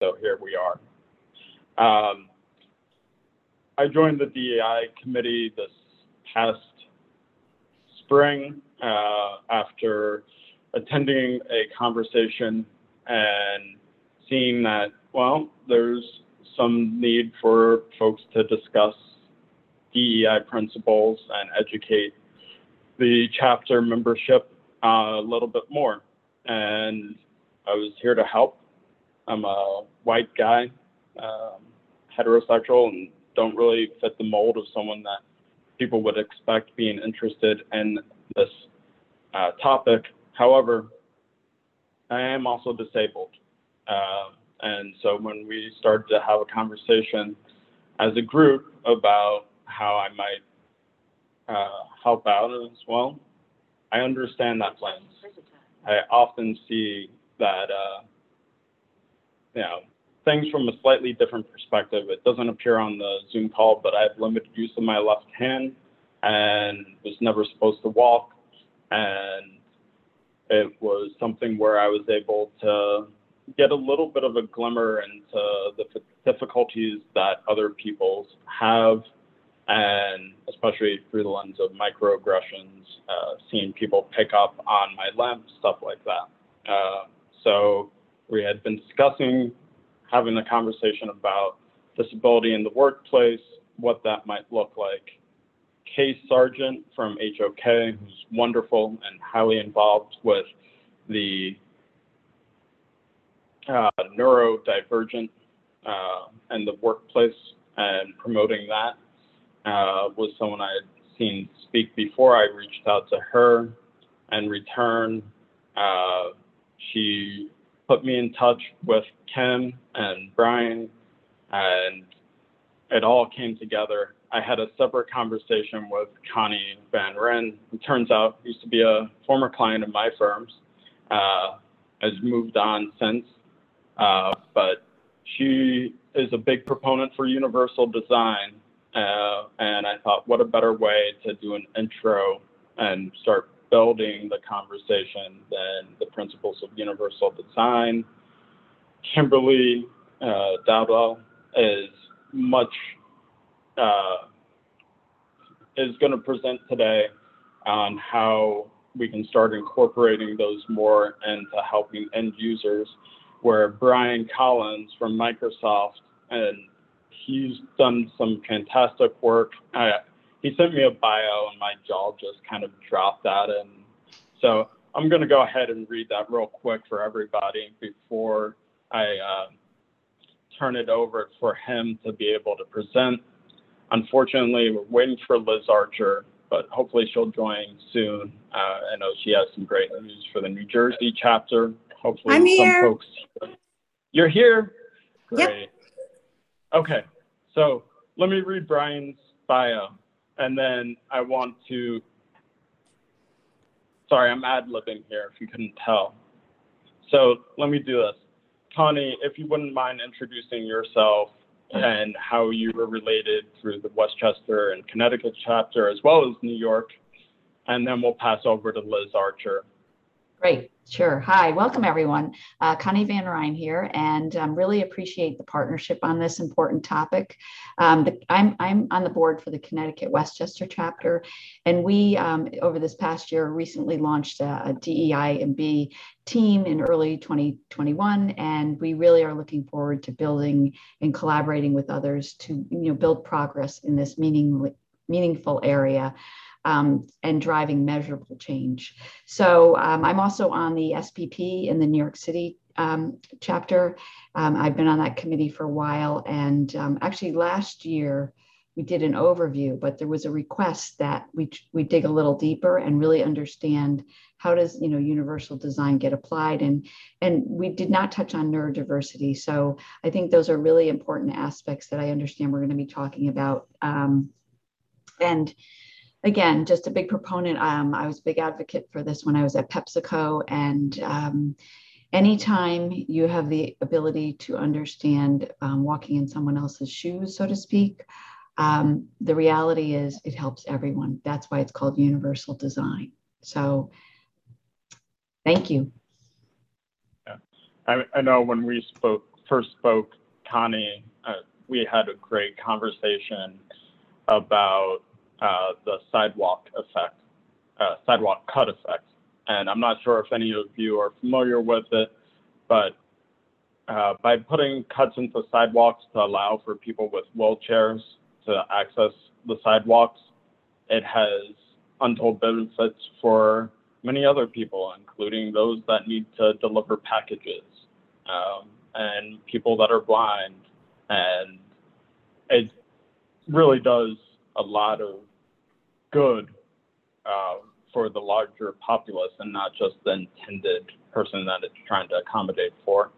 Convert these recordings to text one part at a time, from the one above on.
so here we are. Um, I joined the DEI committee this past spring uh, after attending a conversation and seeing that, well, there's some need for folks to discuss DEI principles and educate the chapter membership uh, a little bit more. And I was here to help. I'm a white guy, um, heterosexual, and don't really fit the mold of someone that people would expect being interested in this uh, topic. However, I am also disabled. Uh, and so when we started to have a conversation as a group about how I might uh, help out as well, I understand that lens. I often see that, uh, you know, things from a slightly different perspective. It doesn't appear on the Zoom call, but I have limited use of my left hand and was never supposed to walk. And it was something where I was able to get a little bit of a glimmer into the difficulties that other people have, and especially through the lens of microaggressions, uh, seeing people pick up on my limp, stuff like that. Uh, so we had been discussing having a conversation about disability in the workplace, what that might look like. Kay Sargent from HOK, who's wonderful and highly involved with the uh, neurodivergent uh, and the workplace and promoting that uh, was someone I had seen speak before. I reached out to her and return. Uh, she put me in touch with Ken and Brian, and it all came together. I had a separate conversation with Connie Van Ryn. It turns out used to be a former client of my firm's, uh, has moved on since, uh, but she is a big proponent for universal design. Uh, and I thought, what a better way to do an intro and start building the conversation than the principles of universal design. Kimberly uh, Dowdell is much uh, is going to present today on how we can start incorporating those more into helping end users. Where Brian Collins from Microsoft and he's done some fantastic work. I, he sent me a bio and my jaw just kind of dropped that. And so I'm going to go ahead and read that real quick for everybody before I uh, turn it over for him to be able to present. Unfortunately, we're waiting for Liz Archer, but hopefully she'll join soon. Uh, I know she has some great news for the New Jersey chapter. Hopefully, I'm here. folks. You're here. Great. Yep. Okay, so let me read Brian's bio, and then I want to. Sorry, I'm ad libbing here if you couldn't tell. So let me do this. Connie, if you wouldn't mind introducing yourself and how you were related through the Westchester and Connecticut chapter, as well as New York. And then we'll pass over to Liz Archer. Great, sure. Hi, welcome everyone. Uh, Connie Van Ryn here, and um, really appreciate the partnership on this important topic. Um, the, I'm, I'm on the board for the Connecticut Westchester chapter, and we, um, over this past year, recently launched a, a DEI and B team in early 2021, and we really are looking forward to building and collaborating with others to you know, build progress in this meaning, meaningful area um, and driving measurable change. So um, I'm also on the SPP in the New York City um, chapter. Um, I've been on that committee for a while, and um, actually last year we did an overview, but there was a request that we we dig a little deeper and really understand how does you know universal design get applied and and we did not touch on neurodiversity so i think those are really important aspects that i understand we're going to be talking about um, and again, just a big proponent. Um, I was a big advocate for this when I was at PepsiCo. And um, anytime you have the ability to understand um, walking in someone else's shoes, so to speak, um, the reality is it helps everyone. That's why it's called universal design. So thank you. Yeah. I, I know when we spoke first spoke, Connie, uh, we had a great conversation about uh, the sidewalk effect, uh, sidewalk cut effect. And I'm not sure if any of you are familiar with it, but uh, by putting cuts into sidewalks to allow for people with wheelchairs to access the sidewalks, it has untold benefits for many other people, including those that need to deliver packages um, and people that are blind. And it really does a lot of good uh, for the larger populace and not just the intended person that it's trying to accommodate for.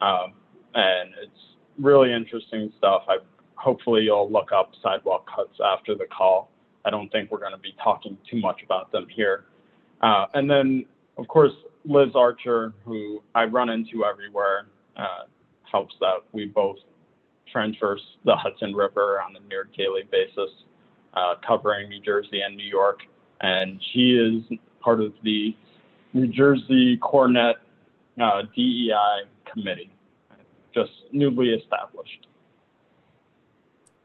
Um, and it's really interesting stuff. I hopefully you'll look up sidewalk cuts after the call. I don't think we're going to be talking too much about them here. Uh, and then, of course, Liz Archer, who I run into everywhere, uh, helps that we both transverse the Hudson River on a near daily basis, uh, covering New Jersey and New York. And she is part of the New Jersey CoreNet uh, DEI committee, just newly established.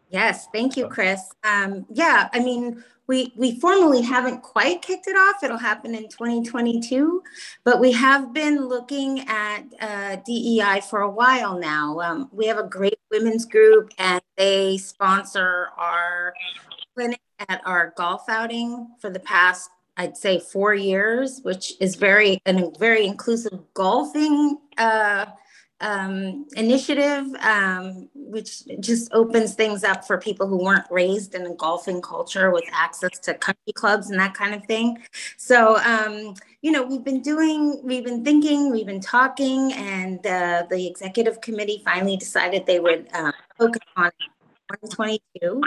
Yes, thank you, Chris. Um, yeah, I mean, we we formally haven't quite kicked it off. It'll happen in 2022, but we have been looking at uh, DEI for a while now. Um, we have a great women's group, and they sponsor our clinic at our golf outing for the past, I'd say, four years, which is very a very inclusive golfing. Uh, um, initiative, um, which just opens things up for people who weren't raised in a golfing culture with access to country clubs and that kind of thing. So, um, you know, we've been doing, we've been thinking, we've been talking, and uh, the executive committee finally decided they would uh, focus on 2022.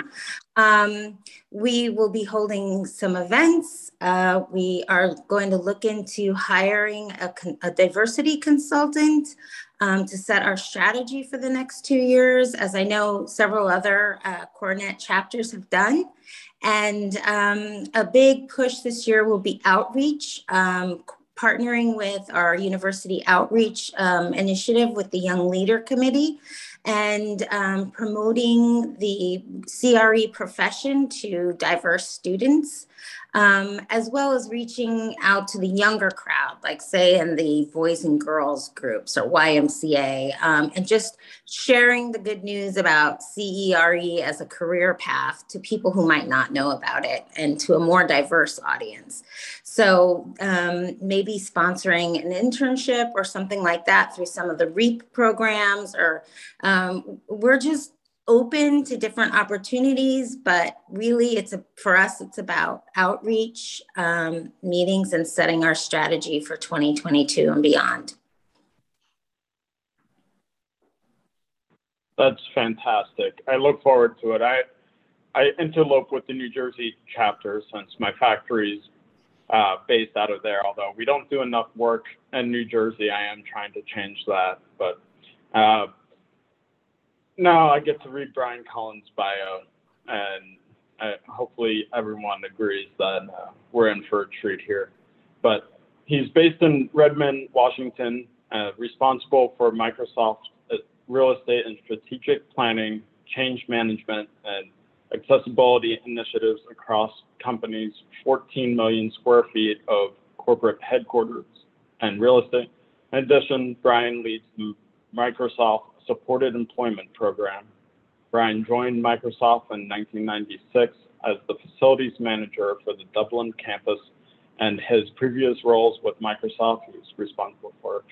Um, we will be holding some events. Uh, we are going to look into hiring a, a diversity consultant um, to set our strategy for the next two years, as I know several other uh, chapters have done. And um, a big push this year will be outreach, um, partnering with our university outreach um, initiative with the Young Leader Committee and um, promoting the CRE profession to diverse students um, as well as reaching out to the younger crowd, like say in the boys and girls groups or YMCA, um, and just sharing the good news about CRE as a career path to people who might not know about it and to a more diverse audience. So um, maybe sponsoring an internship or something like that through some of the REAP programs, or um, we're just open to different opportunities, but really it's a, for us, it's about outreach, um, meetings and setting our strategy for 2022 and beyond. That's fantastic. I look forward to it. I, I interlope with the New Jersey chapter since my factory's uh, based out of there. Although we don't do enough work in New Jersey, I am trying to change that. But uh, no, I get to read Brian Collins' bio, and I, hopefully everyone agrees that uh, we're in for a treat here. But he's based in Redmond, Washington, uh, responsible for Microsoft uh, real estate and strategic planning, change management, and accessibility initiatives across companies' 14 million square feet of corporate headquarters and real estate. In addition, Brian leads the Microsoft supported employment program. Brian joined Microsoft in 1996 as the facilities manager for the Dublin campus, and his previous roles with Microsoft, he was responsible for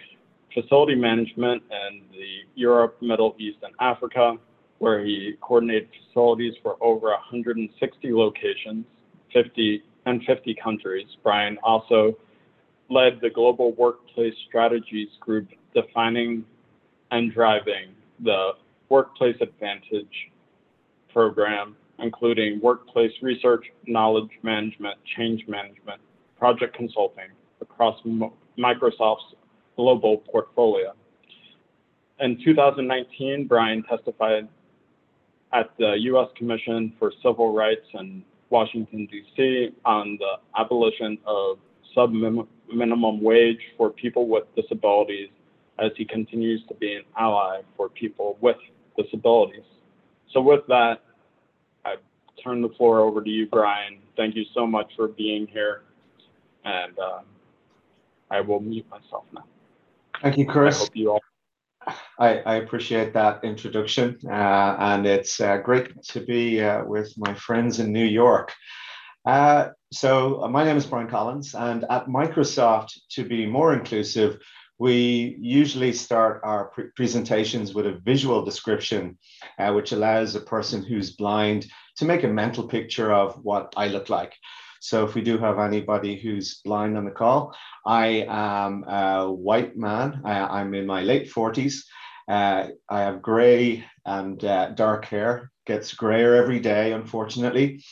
facility management in the Europe, Middle East, and Africa, where he coordinated facilities for over 160 locations, 50 and 50 countries. Brian also led the Global Workplace Strategies Group, defining and driving the Workplace Advantage program, including workplace research, knowledge management, change management, project consulting across Microsoft's global portfolio. In 2019, Brian testified at the U.S. Commission for Civil Rights in Washington, D.C. on the abolition of sub minimum wage for people with disabilities as he continues to be an ally for people with disabilities. So with that, I turn the floor over to you, Brian. Thank you so much for being here. And um, I will mute myself now. Thank you, Chris. I hope you all. I, I appreciate that introduction, uh, and it's uh, great to be uh, with my friends in New York. Uh, so, uh, my name is Brian Collins, and at Microsoft, to be more inclusive, we usually start our pre presentations with a visual description, uh, which allows a person who's blind to make a mental picture of what I look like. So if we do have anybody who's blind on the call, I am a white man. I, am in my late 40s. Uh, I have gray and uh, dark hair, gets grayer every day, unfortunately.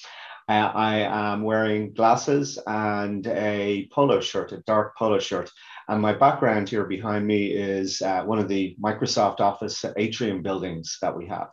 Uh, I am wearing glasses and a polo shirt, a dark polo shirt. And my background here behind me is uh, one of the Microsoft Office atrium buildings that we have.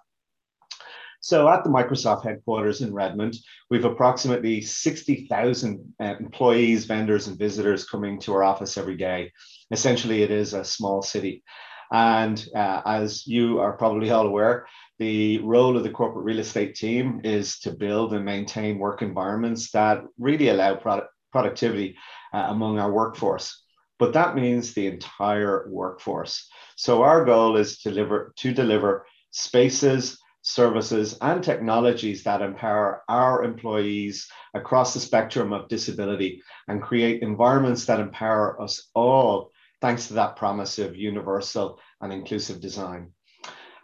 So at the Microsoft headquarters in Redmond, we've approximately 60,000 uh, employees, vendors, and visitors coming to our office every day. Essentially, it is a small city. And uh, as you are probably all aware, the role of the corporate real estate team is to build and maintain work environments that really allow product, productivity uh, among our workforce. But that means the entire workforce. So our goal is to deliver, to deliver spaces services, and technologies that empower our employees across the spectrum of disability and create environments that empower us all, thanks to that promise of universal and inclusive design.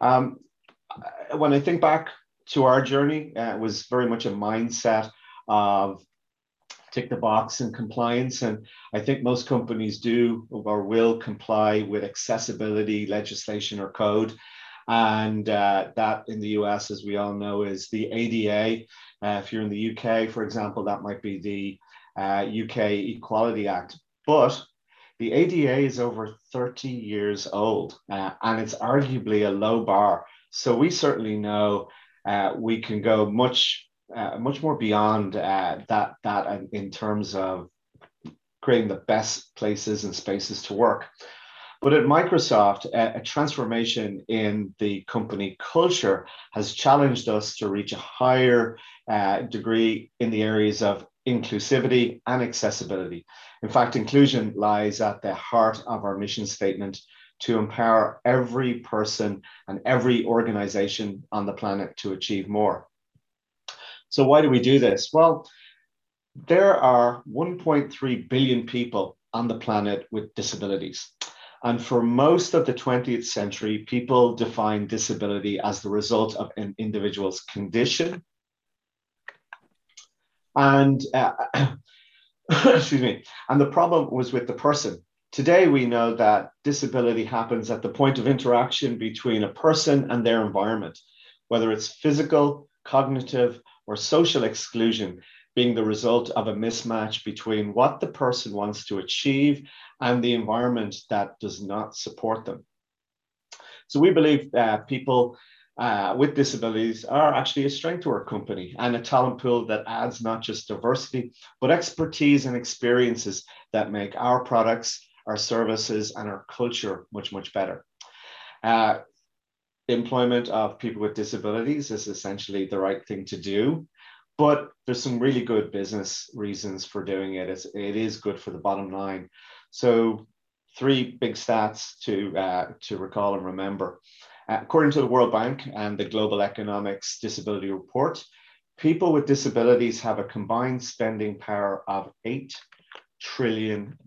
Um, when I think back to our journey, uh, it was very much a mindset of tick the box in compliance. And I think most companies do or will comply with accessibility legislation or code. And uh, that in the US, as we all know, is the ADA. Uh, if you're in the UK, for example, that might be the uh, UK Equality Act. But the ADA is over 30 years old, uh, and it's arguably a low bar. So we certainly know uh, we can go much, uh, much more beyond that, that in terms of creating the best places and spaces to work. But at Microsoft, a, a, transformation in the company culture has challenged us to reach a higher uh, degree in the areas of inclusivity and accessibility. In fact, inclusion lies at the heart of our mission statement to empower every person and every organization on the planet to achieve more. So, why do we do this? Well, there are 1.3 billion people on the planet with disabilities. And for most of the 20th century, people define disability as the result of an individual's condition. And uh, excuse me, and the problem was with the person. Today, we know that disability happens at the point of interaction between a person and their environment, whether it's physical, cognitive, or social exclusion being the result of a mismatch between what the person wants to achieve and the environment that does not support them. So we believe that people uh, with disabilities are actually a strength to our company and a talent pool that adds not just diversity, but expertise and experiences that make our products, our services, and our culture much, much better. Uh, employment of people with disabilities is essentially the right thing to do, but there's some really good business reasons for doing it. It's, it is good for the bottom line. So three big stats to, uh, to recall and remember. Uh, according to the World Bank and the Global Economics Disability Report, people with disabilities have a combined spending power of $8 trillion.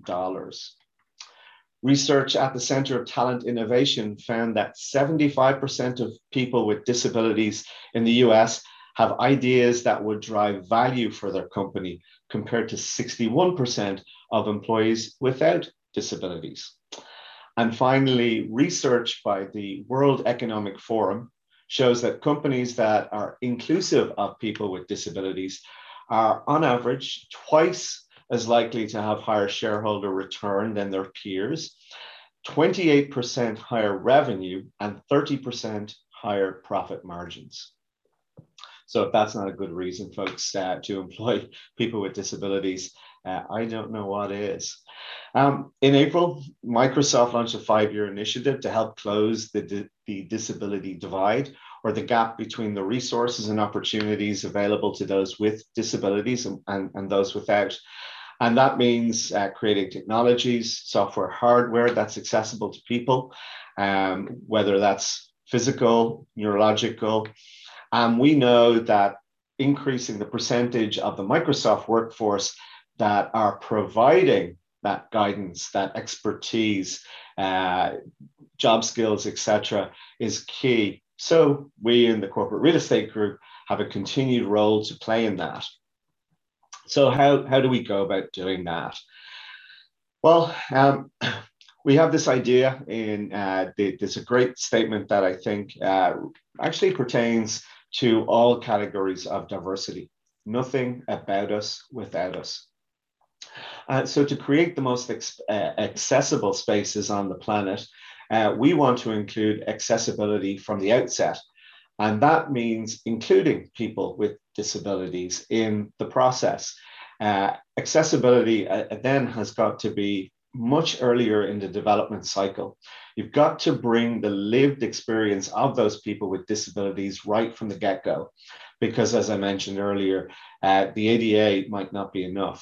Research at the Center of Talent Innovation found that 75% of people with disabilities in the US have ideas that would drive value for their company compared to 61% of employees without disabilities. And finally, research by the World Economic Forum shows that companies that are inclusive of people with disabilities are, on average, twice as likely to have higher shareholder return than their peers, 28% higher revenue, and 30% higher profit margins. So if that's not a good reason, folks, uh, to employ people with disabilities, Uh, I don't know what is. Um, in April, Microsoft launched a five year initiative to help close the, the disability divide or the gap between the resources and opportunities available to those with disabilities and, and, and those without. And that means uh, creating technologies, software, hardware that's accessible to people, um, whether that's physical, neurological. And we know that increasing the percentage of the Microsoft workforce that are providing that guidance, that expertise, uh, job skills, etc., is key. So we in the corporate real estate group have a continued role to play in that. So how, how do we go about doing that? Well, um, we have this idea in uh, the, there's a great statement that I think uh, actually pertains to all categories of diversity. Nothing about us without us. Uh, so to create the most uh, accessible spaces on the planet, uh, we want to include accessibility from the outset. And that means including people with disabilities in the process. Uh, accessibility uh, then has got to be much earlier in the development cycle. You've got to bring the lived experience of those people with disabilities right from the get go. Because, as I mentioned earlier, uh, the ADA might not be enough.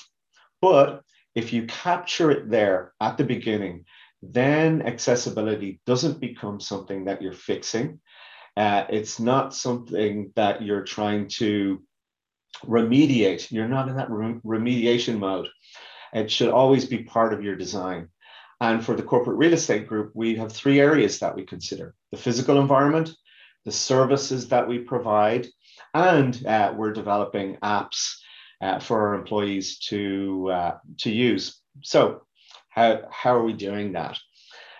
But if you capture it there at the beginning, then accessibility doesn't become something that you're fixing. Uh, it's not something that you're trying to remediate. You're not in that remediation mode. It should always be part of your design. And for the corporate real estate group, we have three areas that we consider the physical environment, the services that we provide, and uh, we're developing apps uh, for our employees to, uh, to use. So, how, how are we doing that?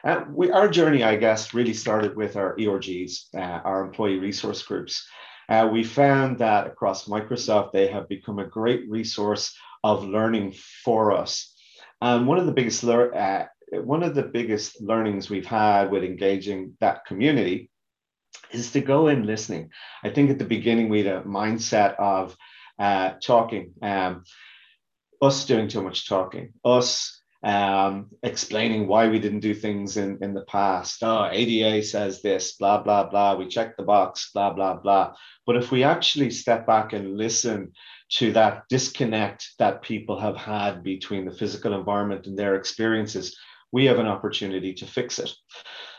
Uh, we, our journey, I guess, really started with our ERGs, uh, our employee resource groups. Uh, we found that across Microsoft, they have become a great resource of learning for us. And one of the biggest uh, one of the biggest learnings we've had with engaging that community is to go in listening. I think at the beginning we had a mindset of uh, talking, um, us doing too much talking, us um, explaining why we didn't do things in, in the past. Oh, ADA says this, blah, blah, blah. We check the box, blah, blah, blah. But if we actually step back and listen to that disconnect that people have had between the physical environment and their experiences, we have an opportunity to fix it.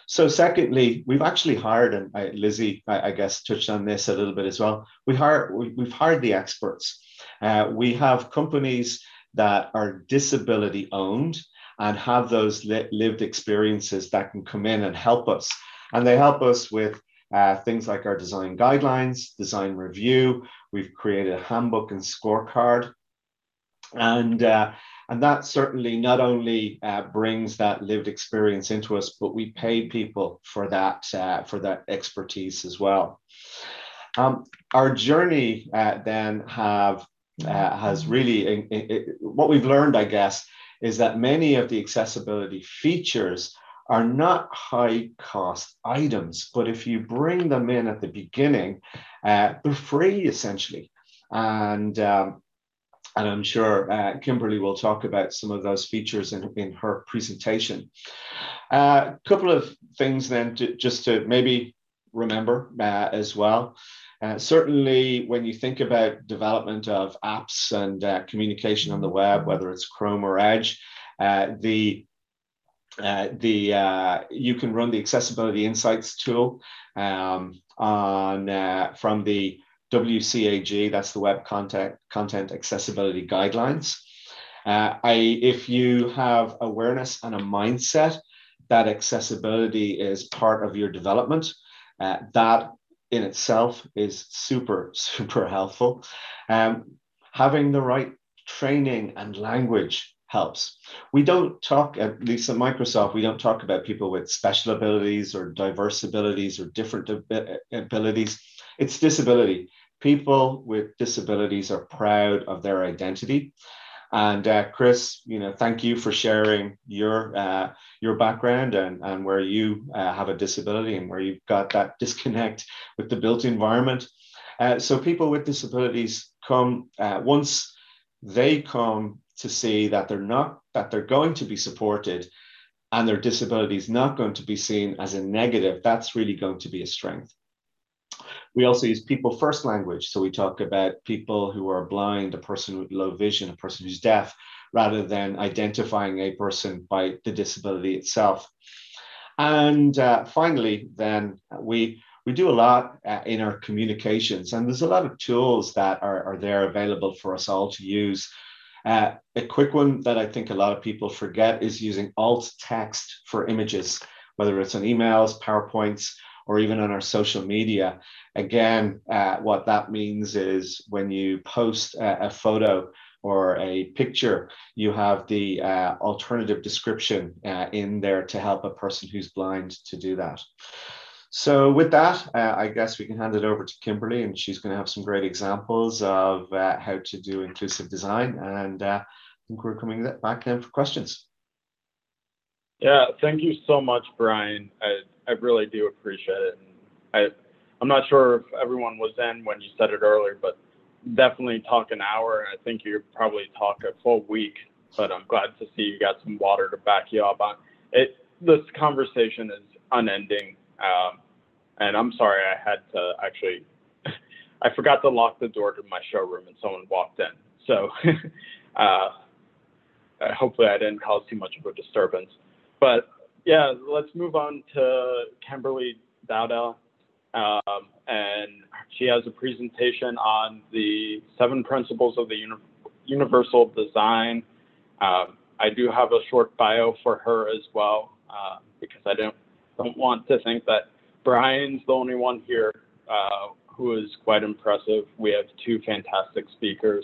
So, secondly, we've actually hired, and I, Lizzie, I, I, guess, touched on this a little bit as well. We hire, we, have hired the experts. Uh, we have companies that are disability owned and have those li- lived experiences that can come in and help us. And they help us with uh, things like our design guidelines, design review. We've created a handbook and scorecard. And uh, and that certainly not only uh, brings that lived experience into us, but we pay people for that uh, for that expertise as well. Um, our journey uh, then have uh, has really it, it, what we've learned, I guess, is that many of the accessibility features are not high cost items, but if you bring them in at the beginning, uh, they're free essentially. And um, and I'm sure uh, Kimberly will talk about some of those features in, in her presentation. A uh, couple of things then, to, just to maybe remember uh, as well. Uh, certainly, when you think about development of apps and uh, communication on the web, whether it's Chrome or Edge, uh, the the you can run the accessibility insights tool um, on from the WCAG, that's the Web Content, Content Accessibility Guidelines. Uh, I, if you have awareness and a mindset that accessibility is part of your development, uh, that in itself is super, super helpful. Um, having the right training and language helps. We don't talk, at least at Microsoft, we don't talk about people with special abilities or diverse abilities or different abilities. It's disability people with disabilities are proud of their identity. And uh, Chris, you know, thank you for sharing your uh, your background and, and where you uh, have a disability and where you've got that disconnect with the built environment. Uh, so people with disabilities come uh, once they come to see that they're not that they're going to be supported and their disability is not going to be seen as a negative, that's really going to be a strength. We also use people first language. So we talk about people who are blind, a person with low vision, a person who's deaf, rather than identifying a person by the disability itself. And uh, finally, then we we do a lot uh, in our communications, and there's a lot of tools that are, are there available for us all to use. Uh, a quick one that I think a lot of people forget is using alt text for images, whether it's on emails, PowerPoints, or even on our social media. Again, uh, what that means is when you post a, a photo or a picture, you have the uh, alternative description uh, in there to help a person who's blind to do that. So with that, uh, I guess we can hand it over to Kimberly and she's going to have some great examples of uh, how to do inclusive design. And uh, I think we're coming back then for questions. Yeah, thank you so much, Brian. I, really do appreciate it. I, I'm not sure if everyone was in when you said it earlier, but definitely talk an hour. I think you probably talk a full week, but I'm glad to see you got some water to back you up on it. This conversation is unending. Um, and I'm sorry, I had to actually, I forgot to lock the door to my showroom and someone walked in. So uh, hopefully I didn't cause too much of a disturbance. But yeah, let's move on to Kimberly Dowdell. Um, and she has a presentation on the seven principles of the uni universal design. Um, I do have a short bio for her as well, uh, because I don't, don't want to think that Brian's the only one here uh, who is quite impressive. We have two fantastic speakers.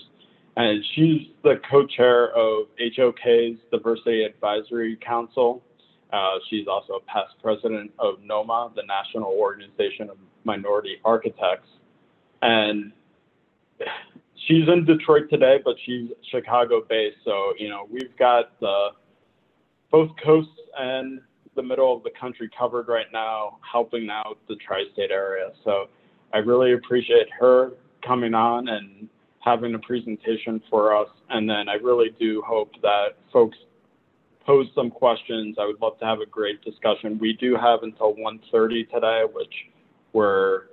And she's the co-chair of HOK's Diversity Advisory Council. Uh, she's also a past president of NOMA, the National Organization of Minority Architects. And she's in Detroit today, but she's Chicago based. So, you know, we've got uh, both coasts and the middle of the country covered right now, helping out the tri state area. So I really appreciate her coming on and having a presentation for us. And then I really do hope that folks pose some questions. I would love to have a great discussion. We do have until 1.30 today, which we're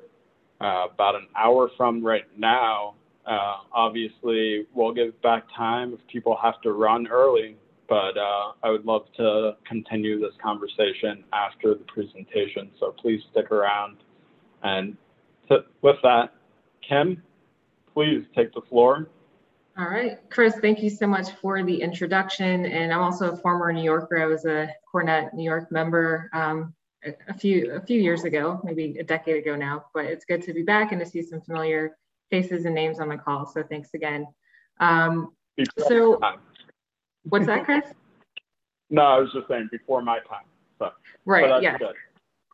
uh, about an hour from right now. Uh, obviously, we'll give back time if people have to run early, but uh, I would love to continue this conversation after the presentation. So please stick around. And to, with that, Kim, please take the floor. All right, Chris, thank you so much for the introduction. And I'm also a former New Yorker. I was a CoreNet New York member um, a, few a few years ago, maybe a decade ago now. But it's good to be back and to see some familiar faces and names on the call. So thanks again. Um, so, what's that, Chris? no, I was just saying before my time. So, right. yeah. Good.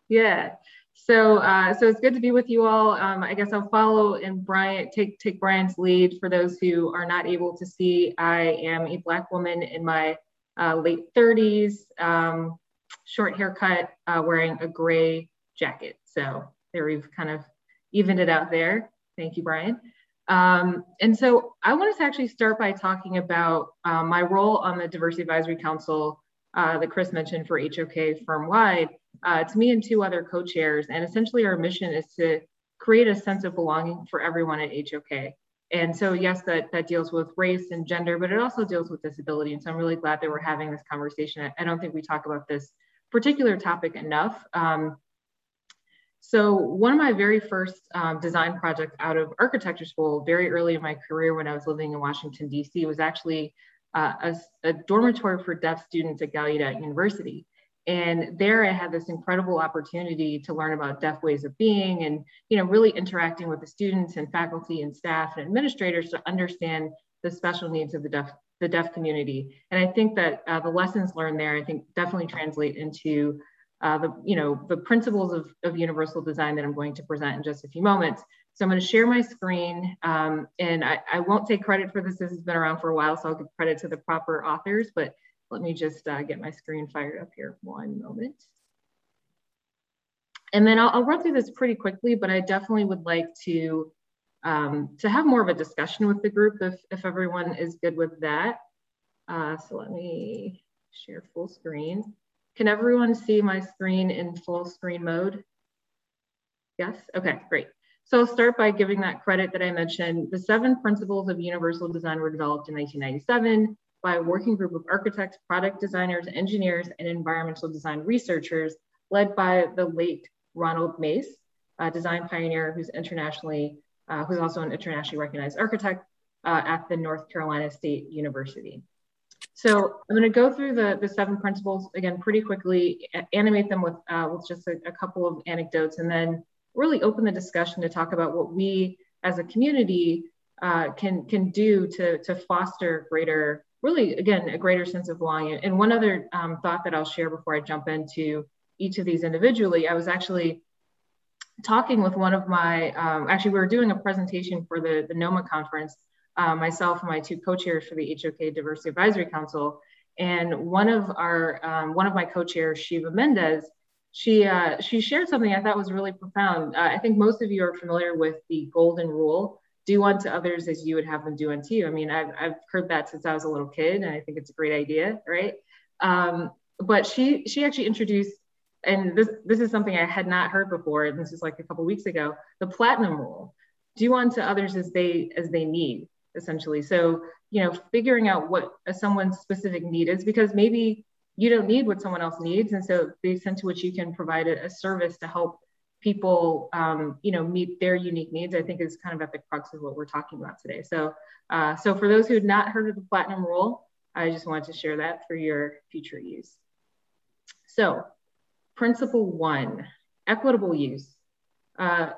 Yeah. So, uh, so it's good to be with you all. Um, I guess I'll follow and Brian take take Brian's lead. For those who are not able to see, I am a Black woman in my uh, late 30s, um, short haircut, uh, wearing a gray jacket. So there we've kind of evened it out there. Thank you, Brian. Um, and so I wanted to actually start by talking about uh, my role on the Diversity Advisory Council uh, that Chris mentioned for HOK firm wide. Uh, it's me and two other co-chairs, and essentially our mission is to create a sense of belonging for everyone at HOK. And so, yes, that, that deals with race and gender, but it also deals with disability. And so I'm really glad that we're having this conversation. I don't think we talk about this particular topic enough. Um, so one of my very first um, design projects out of architecture school, very early in my career when I was living in Washington, DC, was actually uh, a, a, dormitory for deaf students at Gallaudet University. And there I had this incredible opportunity to learn about deaf ways of being and, you know, really interacting with the students and faculty and staff and administrators to understand the special needs of the deaf, the deaf community. And I think that uh, the lessons learned there, I think definitely translate into uh, the, you know, the principles of, of universal design that I'm going to present in just a few moments. So I'm going to share my screen um, and I, I won't take credit for this. This has been around for a while, so I'll give credit to the proper authors, but let me just uh, get my screen fired up here one moment. And then I'll, I'll, run through this pretty quickly, but I definitely would like to, um, to have more of a discussion with the group if, if everyone is good with that. Uh, so let me share full screen. Can everyone see my screen in full screen mode? Yes, okay, great. So I'll start by giving that credit that I mentioned. The seven principles of universal design were developed in 1997 by a working group of architects, product designers, engineers, and environmental design researchers led by the late Ronald Mace, a design pioneer who's internationally, uh, who's also an internationally recognized architect uh, at the North Carolina State University. So I'm going to go through the, the seven principles again pretty quickly, animate them with, uh, with just a, a couple of anecdotes, and then really open the discussion to talk about what we as a community uh, can can do to to foster greater really again a greater sense of belonging and one other um, thought that i'll share before i jump into each of these individually i was actually talking with one of my um, actually we were doing a presentation for the the noma conference uh, myself and my two co-chairs for the hok diversity advisory council and one of our um, one of my co-chairs shiva mendez she uh, she shared something I thought was really profound. Uh, I think most of you are familiar with the golden rule: do unto others as you would have them do unto you. I mean, I've I've heard that since I was a little kid, and I think it's a great idea, right? Um, but she she actually introduced, and this this is something I had not heard before, and this is like a couple weeks ago, the platinum rule: do unto others as they as they need, essentially. So you know, figuring out what someone's specific need is, because maybe you don't need what someone else needs. And so the extent to which you can provide a, a service to help people, um, you know, meet their unique needs, I think is kind of at the crux of what we're talking about today. So, uh, so for those who had not heard of the platinum rule, I just wanted to share that for your future use. So principle one, equitable use. Uh,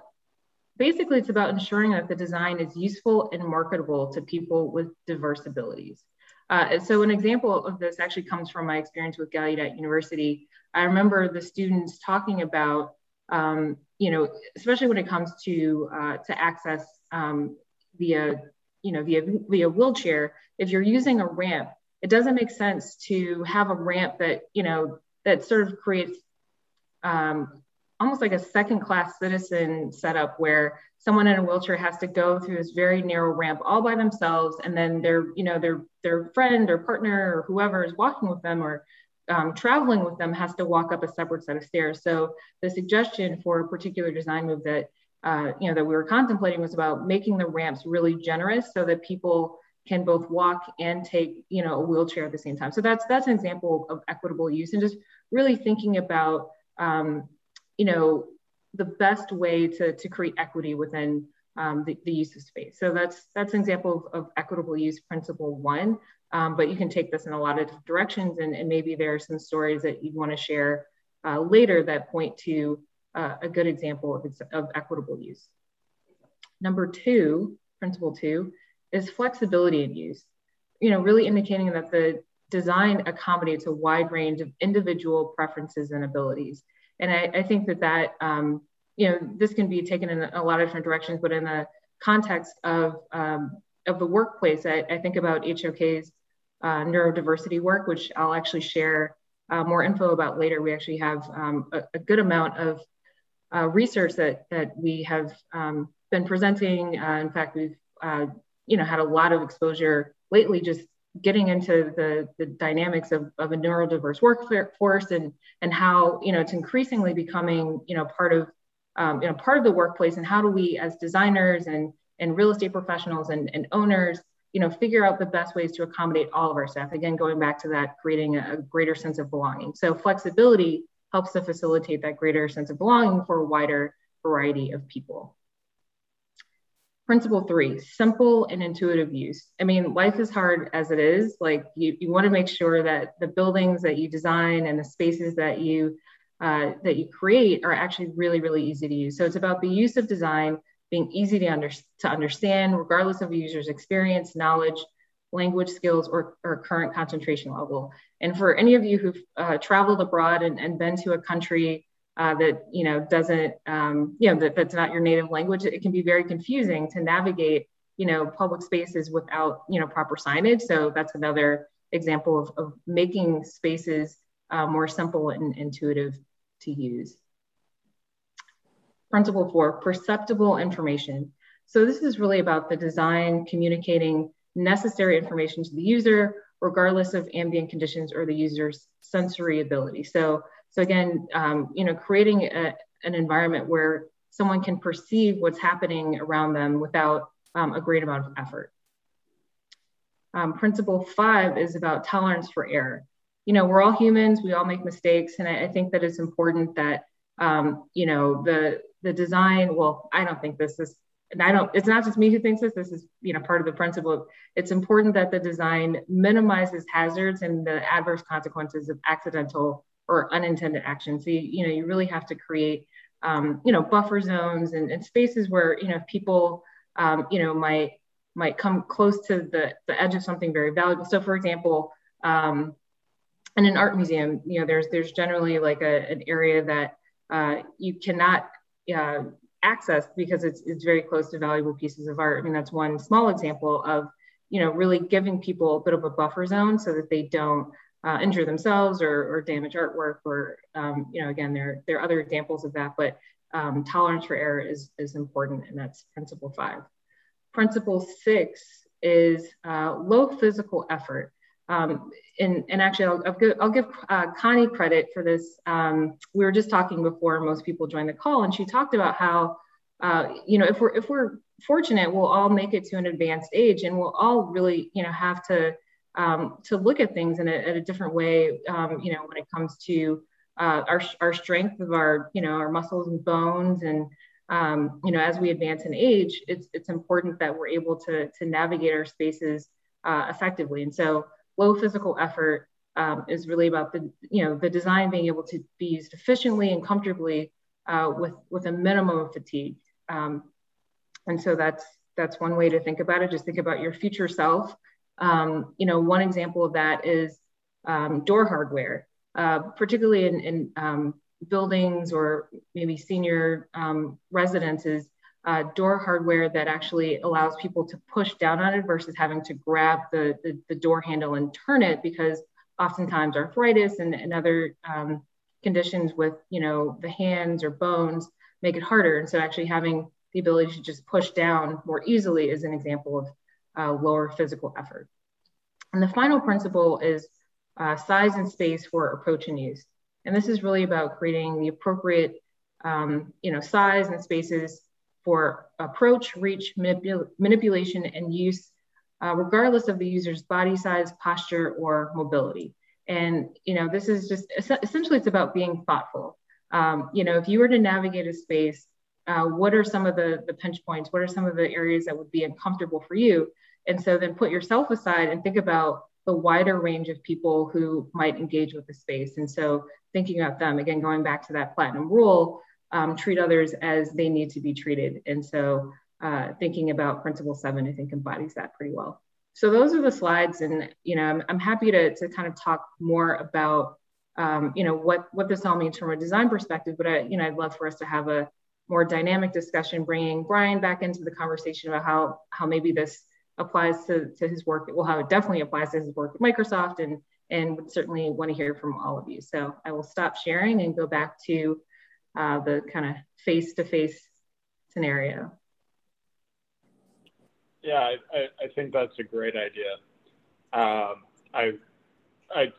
basically, it's about ensuring that the design is useful and marketable to people with diverse abilities. Uh, so an example of this actually comes from my experience with Gallaudet University. I remember the students talking about, um, you know, especially when it comes to uh, to access um, via, you know, via via wheelchair. If you're using a ramp, it doesn't make sense to have a ramp that you know that sort of creates um, almost like a second class citizen setup where someone in a wheelchair has to go through this very narrow ramp all by themselves and then their you know their their friend or partner or whoever is walking with them or um, traveling with them has to walk up a separate set of stairs. So the suggestion for a particular design move that uh, you know that we were contemplating was about making the ramps really generous so that people can both walk and take you know a wheelchair at the same time. So that's that's an example of equitable use and just really thinking about um, you know, the best way to, to create equity within um, the, the use of space. So that's that's an example of, of equitable use principle one, um, but you can take this in a lot of directions and, and maybe there are some stories that you wanna share uh, later that point to uh, a good example of, of equitable use. Number two, principle two, is flexibility in use. You know, really indicating that the design accommodates a wide range of individual preferences and abilities. And I, I think that that, um, you know, this can be taken in a lot of different directions, but in the context of, um, of the workplace, I, I, think about HOK's uh, neurodiversity work, which I'll actually share uh, more info about later. We actually have um, a, a, good amount of uh, research that, that we have um, been presenting. Uh, in fact, we've, uh, you know, had a lot of exposure lately just getting into the, the dynamics of, of a neurodiverse workforce and, and how, you know, it's increasingly becoming, you know, part of, um, you know, part of the workplace and how do we as designers and, and real estate professionals and, and owners, you know, figure out the best ways to accommodate all of our staff. Again, going back to that, creating a, greater sense of belonging. So flexibility helps to facilitate that greater sense of belonging for a wider variety of people. Principle three, simple and intuitive use. I mean, life is hard as it is. Like you, you want to make sure that the buildings that you design and the spaces that you uh, that you create are actually really, really easy to use. So it's about the use of design being easy to, under, to understand, regardless of a user's experience, knowledge, language skills, or, or current concentration level. And for any of you who've uh, traveled abroad and, and been to a country uh, that you know doesn't um, you know that, that's not your native language it can be very confusing to navigate you know public spaces without you know proper signage so that's another example of, of making spaces uh, more simple and intuitive to use principle four perceptible information so this is really about the design communicating necessary information to the user regardless of ambient conditions or the user's sensory ability. So, so again, um, you know, creating a, an environment where someone can perceive what's happening around them without um, a great amount of effort. Um, principle five is about tolerance for error. You know, we're all humans, we all make mistakes, and I, I think that it's important that, um, you know, the, the design, well, I don't think this is and I don't, it's not just me who thinks this, this is, you know, part of the principle. It's important that the design minimizes hazards and the adverse consequences of accidental or unintended action. So, you, you know, you really have to create, um, you know, buffer zones and, and, spaces where, you know, people, um, you know, might, might come close to the, the edge of something very valuable. So for example, um, in an art museum, you know, there's, there's generally like a, an area that uh, you cannot uh, access because it's, it's very close to valuable pieces of art. I mean, that's one small example of, you know, really giving people a bit of a buffer zone so that they don't uh, injure themselves or, or damage artwork or, um, you know, again, there, there are other examples of that, but um, tolerance for error is, is important and that's principle five. Principle six is uh, low physical effort. Um, and, and actually, I'll, I'll give, I'll give uh, Connie credit for this. Um, we were just talking before most people joined the call, and she talked about how, uh, you know, if we're if we're fortunate, we'll all make it to an advanced age, and we'll all really, you know, have to um, to look at things in a, in a different way. Um, you know, when it comes to uh, our our strength of our, you know, our muscles and bones, and um, you know, as we advance in age, it's it's important that we're able to to navigate our spaces uh, effectively, and so low physical effort um, is really about the, you know, the design being able to be used efficiently and comfortably uh, with, with a minimum of fatigue. Um, and so that's, that's one way to think about it. Just think about your future self. Um, you know, one example of that is um, door hardware, uh, particularly in, in um, buildings or maybe senior um, residences uh, door hardware that actually allows people to push down on it versus having to grab the, the, the door handle and turn it because oftentimes arthritis and, and other um, conditions with you know the hands or bones make it harder. And so actually having the ability to just push down more easily is an example of uh, lower physical effort. And the final principle is uh, size and space for approach and use. And this is really about creating the appropriate um, you know size and spaces for approach, reach, manipul manipulation, and use, uh, regardless of the user's body size, posture, or mobility. And you know, this is just essentially it's about being thoughtful. Um, you know, if you were to navigate a space, uh, what are some of the, the pinch points? What are some of the areas that would be uncomfortable for you? And so then put yourself aside and think about the wider range of people who might engage with the space. And so thinking about them, again, going back to that platinum rule, um, treat others as they need to be treated. And so uh, thinking about principle seven, I think embodies that pretty well. So those are the slides and, you know, I'm, I'm happy to, to kind of talk more about, um, you know, what, what this all means from a design perspective, but I, you know, I'd love for us to have a more dynamic discussion, bringing Brian back into the conversation about how, how maybe this applies to, to his work, well, how it definitely applies to his work at Microsoft and, and would certainly want to hear from all of you. So I will stop sharing and go back to uh, the kind of face-to-face scenario. Yeah, I, I, think that's a great idea. Um, I, I,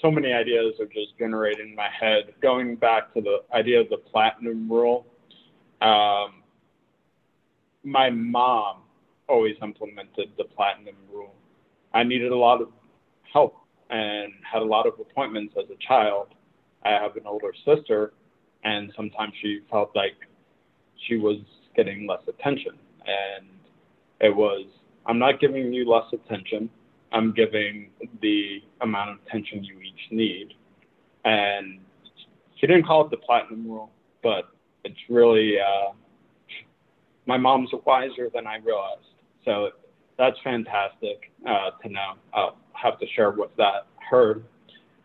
so many ideas are just generating in my head. Going back to the idea of the platinum rule, um, my mom always implemented the platinum rule. I needed a lot of help and had a lot of appointments as a child. I have an older sister and sometimes she felt like she was getting less attention. And it was i'm not giving you less attention. I'm giving the amount of attention you each need. And she didn't call it the platinum rule but it's really uh, my mom's wiser than i realized. So that's fantastic uh, to know. I'll have to share with that heard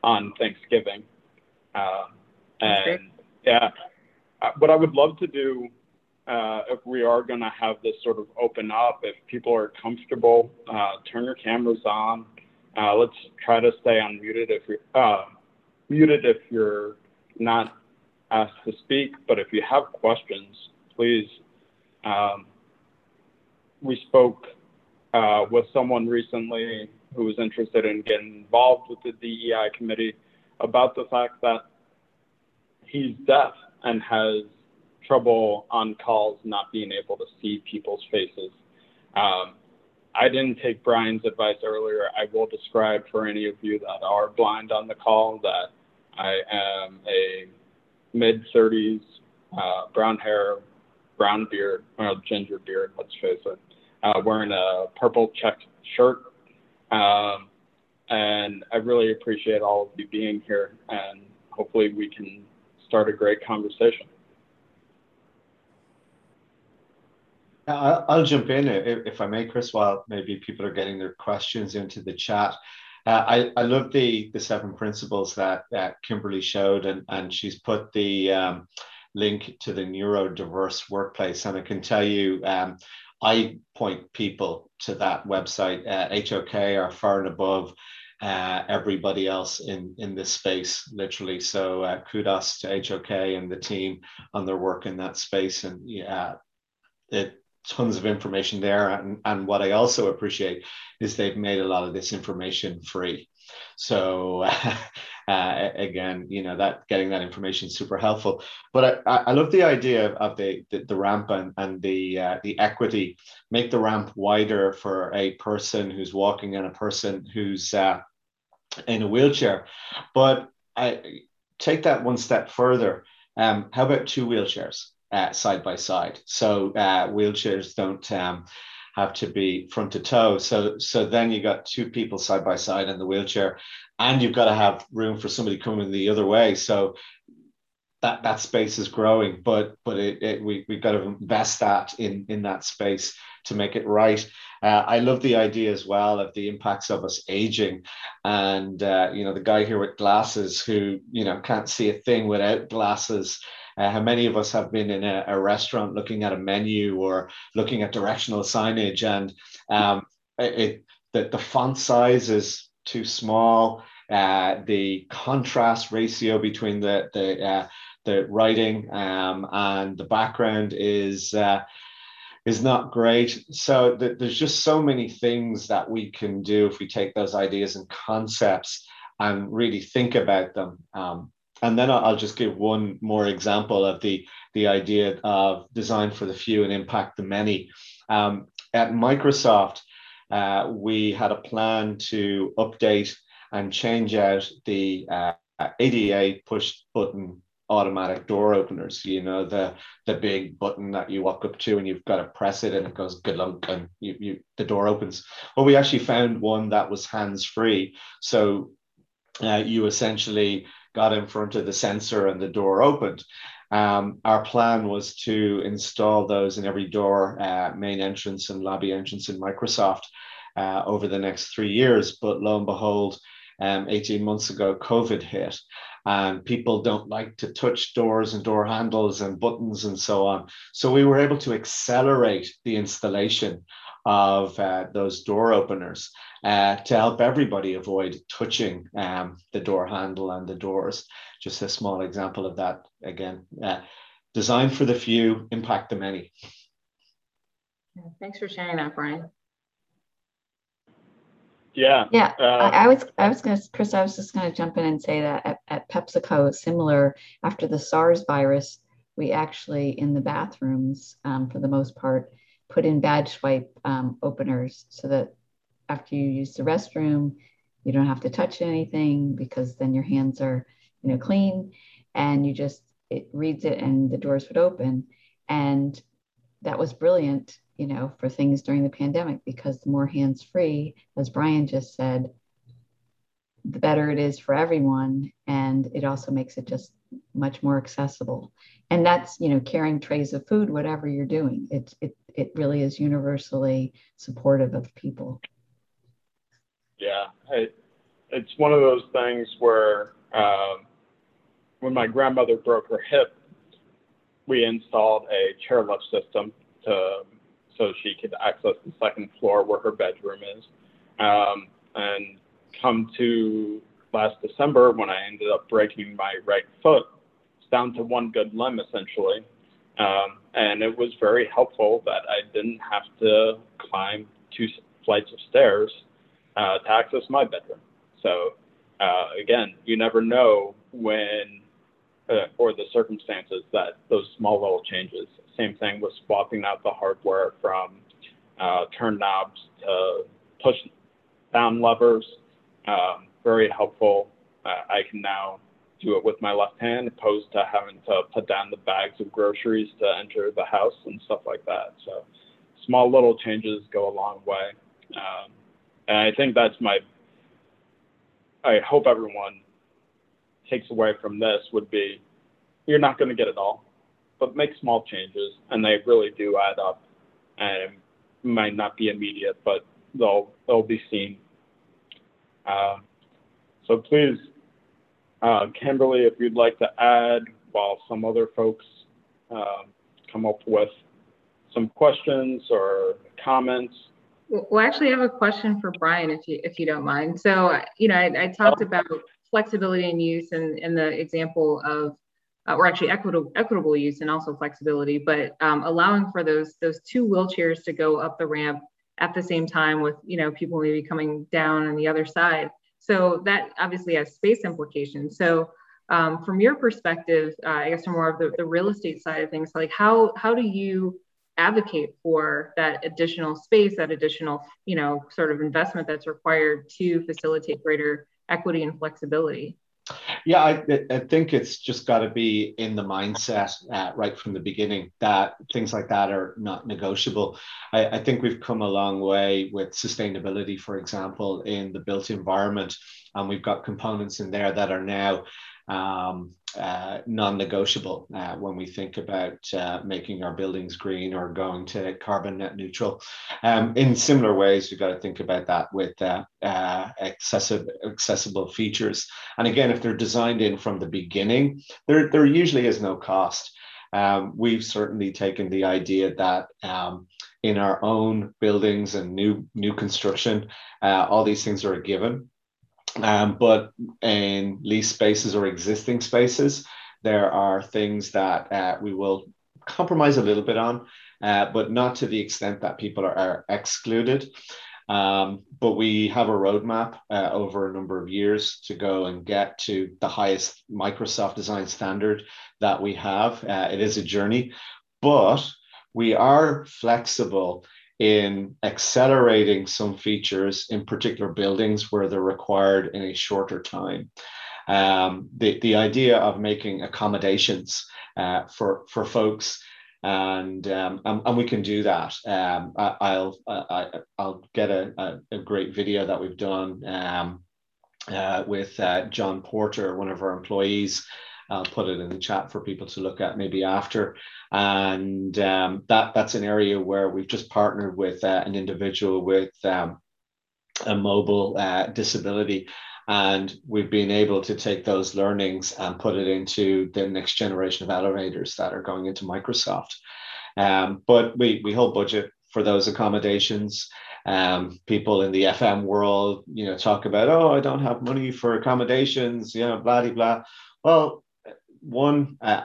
on thanksgiving. Uh, and yeah. Uh, what I would love to do, uh, if we are going to have this sort of open up, if people are comfortable, uh, turn your cameras on. Uh, let's try to stay unmuted if you're uh, muted if you're not asked to speak. But if you have questions, please. Um, we spoke uh, with someone recently who was interested in getting involved with the DEI committee about the fact that he's deaf and has trouble on calls not being able to see people's faces. Um, I didn't take Brian's advice earlier. I will describe for any of you that are blind on the call that I am a mid 30s, uh, brown hair, brown beard, well, ginger beard, let's face it, uh, wearing a purple checked shirt. Um, and I really appreciate all of you being here, and hopefully we can start a great conversation. I'll jump in if I may, Chris, while maybe people are getting their questions into the chat. Uh, I, I love the, the seven principles that, that Kimberly showed, and, and she's put the um, link to the neurodiverse workplace. And I can tell you, um, I point people to that website. Uh, HOK are far and above uh, everybody else in, in this space, literally. So uh, kudos to HOK and the team on their work in that space. And yeah, it tons of information there. And, and what I also appreciate is they've made a lot of this information free. So uh, again, you know that getting that information is super helpful. But I, I love the idea of the the, the ramp and, and the uh, the equity. Make the ramp wider for a person who's walking and a person who's uh, in a wheelchair. But I take that one step further. Um, how about two wheelchairs? uh, side by side. So uh, wheelchairs don't um, have to be front to toe. So so then you got two people side by side in the wheelchair, and you've got to have room for somebody coming the other way. So that that space is growing, but but it, it, we we've got to invest that in in that space to make it right. Uh, I love the idea as well of the impacts of us aging, and uh, you know the guy here with glasses who you know can't see a thing without glasses. Uh, how many of us have been in a, a, restaurant looking at a menu or looking at directional signage and um, it, the, the font size is too small. Uh, the contrast ratio between the the uh, the writing um, and the background is uh, is not great. So th- there's just so many things that we can do if we take those ideas and concepts and really think about them. Um, and then I'll just give one more example of the, the idea of design for the few and impact the many. Um, at Microsoft, uh, we had a plan to update and change out the uh, ADA push button automatic door openers. You know the the big button that you walk up to and you've got to press it and it goes good luck and you, you the door opens. Well we actually found one that was hands free so uh, you essentially got in front of the sensor and the door opened. Um, our plan was to install those in every door, uh, main entrance and lobby entrance in Microsoft uh, over the next three years. But lo and behold, um, 18 months ago, COVID hit, and people don't like to touch doors and door handles and buttons and so on. So we were able to accelerate the installation of uh, those door openers uh, to help everybody avoid touching um, the door handle and the doors. Just a small example of that. Again, uh, design for the few, impact the many. Thanks for sharing that, Brian. Yeah. Yeah. Uh, I, I, was I was gonna Chris, I was just gonna jump in and say that at, at PepsiCo, similar after the SARS virus, we actually in the bathrooms, um, for the most part, put in badge swipe um, openers so that after you use the restroom, you don't have to touch anything because then your hands are, you know, clean and you just, it reads it and the doors would open. And that was brilliant, you know, for things during the pandemic because the more hands free, as Brian just said, the better it is for everyone. And it also makes it just much more accessible. And that's, you know, carrying trays of food, whatever you're doing. It, it, it really is universally supportive of people. Yeah, I, it's one of those things where um, when my grandmother broke her hip, we installed a chairlift system to so she could access the second floor where her bedroom is. Um, and come to last December when I ended up breaking my right foot, it's down to one good limb essentially. Um, and it was very helpful that I didn't have to climb two flights of stairs uh, to access my bedroom. So uh, again, you never know when uh, or the circumstances that those small little changes. Same thing with swapping out the hardware from uh, turn knobs to push down levers. Um, very helpful. Uh, I can now do it with my left hand opposed to having to put down the bags of groceries to enter the house and stuff like that. So small little changes go a long way. Um, and I think that's my, I hope everyone takes away from this would be you're not going to get it all, but make small changes and they really do add up and might not be immediate, but they'll, they'll be seen. Uh, so please uh, Kimberly, if you'd like to add while some other folks uh, come up with some questions or comments. Well, actually, I have a question for Brian, if you if you don't mind. So, you know, I, I talked about flexibility in use and, and the example of, uh, or actually equitable equitable use and also flexibility, but um, allowing for those those two wheelchairs to go up the ramp at the same time with you know people maybe coming down on the other side. So that obviously has space implications. So um, from your perspective, uh, I guess from more of the, the real estate side of things, like how how do you advocate for that additional space, that additional you know sort of investment that's required to facilitate greater equity and flexibility? Yeah, I, I think it's just got to be in the mindset uh, right from the beginning that things like that are not negotiable. I, I, think we've come a long way with sustainability, for example, in the built environment, and we've got components in there that are now um, uh, non-negotiable uh, when we think about uh, making our buildings green or going to carbon net neutral. Um, in similar ways, we've got to think about that with uh, uh, accessible, accessible features. And again, if they're designed in from the beginning, there, there usually is no cost. Um, we've certainly taken the idea that um, in our own buildings and new new construction, uh, all these things are a given. Um, but in lease spaces or existing spaces, there are things that uh, we will compromise a little bit on, uh, but not to the extent that people are, are excluded. Um, but we have a roadmap uh, over a number of years to go and get to the highest Microsoft design standard that we have. Uh, it is a journey, but we are flexible in accelerating some features in particular buildings where they're required in a shorter time. Um, the, the idea of making accommodations uh, for, for folks and, um, and, and we can do that. Um, I, will I, will get a, a, great video that we've done um, uh, with uh, John Porter, one of our employees, I'll put it in the chat for people to look at maybe after. And um, that that's an area where we've just partnered with uh, an individual with um, a mobile uh, disability. And we've been able to take those learnings and put it into the next generation of elevators that are going into Microsoft. Um, but we, we hold budget for those accommodations. Um, people in the FM world, you know, talk about, oh, I don't have money for accommodations, you know, blah, blah, blah. Well, one, uh,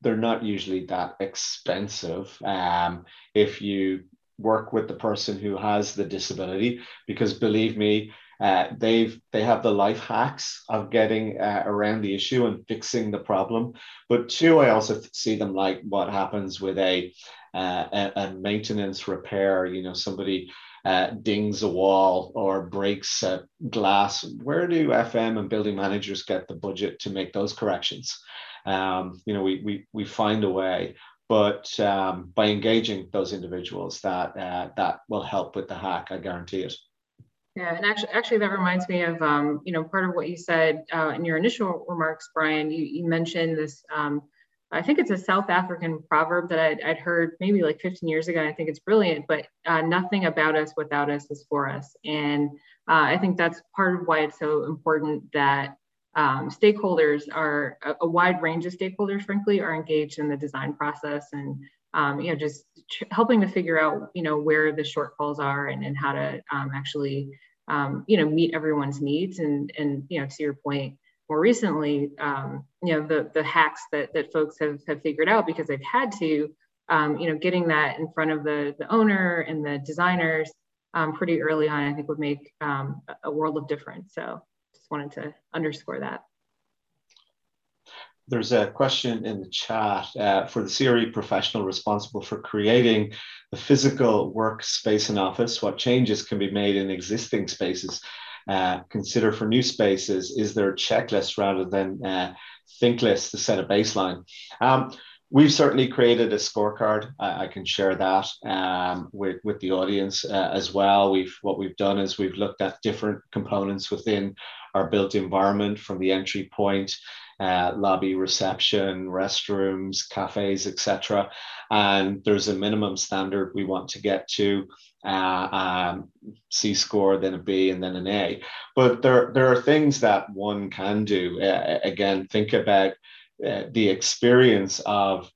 they're not usually that expensive um, if you work with the person who has the disability, because believe me, uh, they've they have the life hacks of getting uh, around the issue and fixing the problem. But two, I also see them like what happens with a uh, a, a maintenance repair. You know, somebody uh, dings a wall or breaks glass, where do FM and building managers get the budget to make those corrections? Um, you know, we, we, we find a way, but um, by engaging those individuals, that uh, that will help with the hack. I guarantee it. Yeah, and actually, actually, that reminds me of um, you know part of what you said uh, in your initial remarks, Brian. You, you mentioned this um, I think it's a South African proverb that I'd, I'd, heard maybe like 15 years ago. I think it's brilliant, but uh, nothing about us without us is for us. And uh, I think that's part of why it's so important that um, stakeholders are a, a, wide range of stakeholders, frankly, are engaged in the design process and um, you know just helping to figure out you know where the shortfalls are and, and how to um, actually um, you know meet everyone's needs and and you know to your point more recently, um, you know, the, the hacks that, that folks have, have figured out because they've had to, um, you know, getting that in front of the, the owner and the designers um, pretty early on, I think would make um, a world of difference. So just wanted to underscore that. There's a question in the chat uh, for the CRE professional responsible for creating the physical workspace and office. What changes can be made in existing spaces? Uh, consider for new spaces. Is there a checklist rather than uh, think list to set a baseline? Um, we've certainly created a scorecard. I, I can share that um, with, with the audience uh, as well. We've what we've done is we've looked at different components within our built environment from the entry point uh, lobby reception, restrooms, cafes, etc. And there's a minimum standard we want to get to, uh, um, C score, then a B, and then an A. But there, there are things that one can do. Uh, again, think about uh, the experience of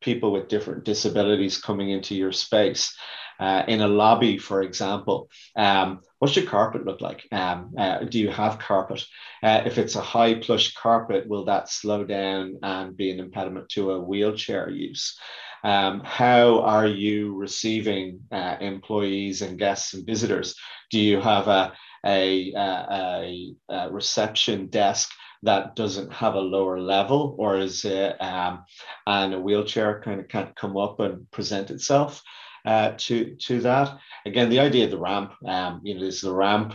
people with different disabilities coming into your space. Uh, in a lobby, for example, um, what's your carpet look like? Um, uh, do you have carpet? Uh, if it's a high plush carpet, will that slow down and be an impediment to a wheelchair use? Um, how are you receiving uh, employees and guests and visitors? Do you have a, a, a, a reception desk that doesn't have a lower level, or is it um, and a wheelchair kind of can't come up and present itself? uh, to to that. Again, the idea of the ramp, um, you know, is the ramp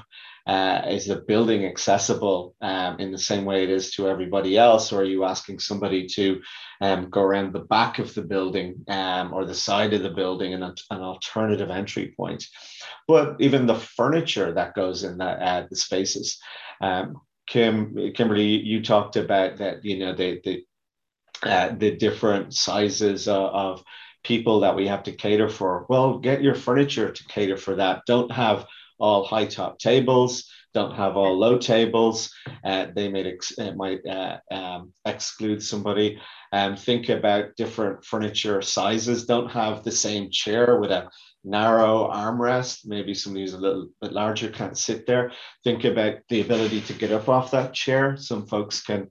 uh, is the building accessible um, in the same way it is to everybody else, or are you asking somebody to um, go around the back of the building um, or the side of the building and an, alternative entry point? But even the furniture that goes in that uh, the spaces. Um, Kim, Kimberly, you talked about that. You know, the the uh, the different sizes of people that we have to cater for. Well, get your furniture to cater for that. Don't have all high top tables. Don't have all low tables. Uh, they might, ex- might uh, um, exclude somebody. Um, think about different furniture sizes. Don't have the same chair with a narrow armrest. Maybe somebody who's a little bit larger can't sit there. Think about the ability to get up off that chair. Some folks can,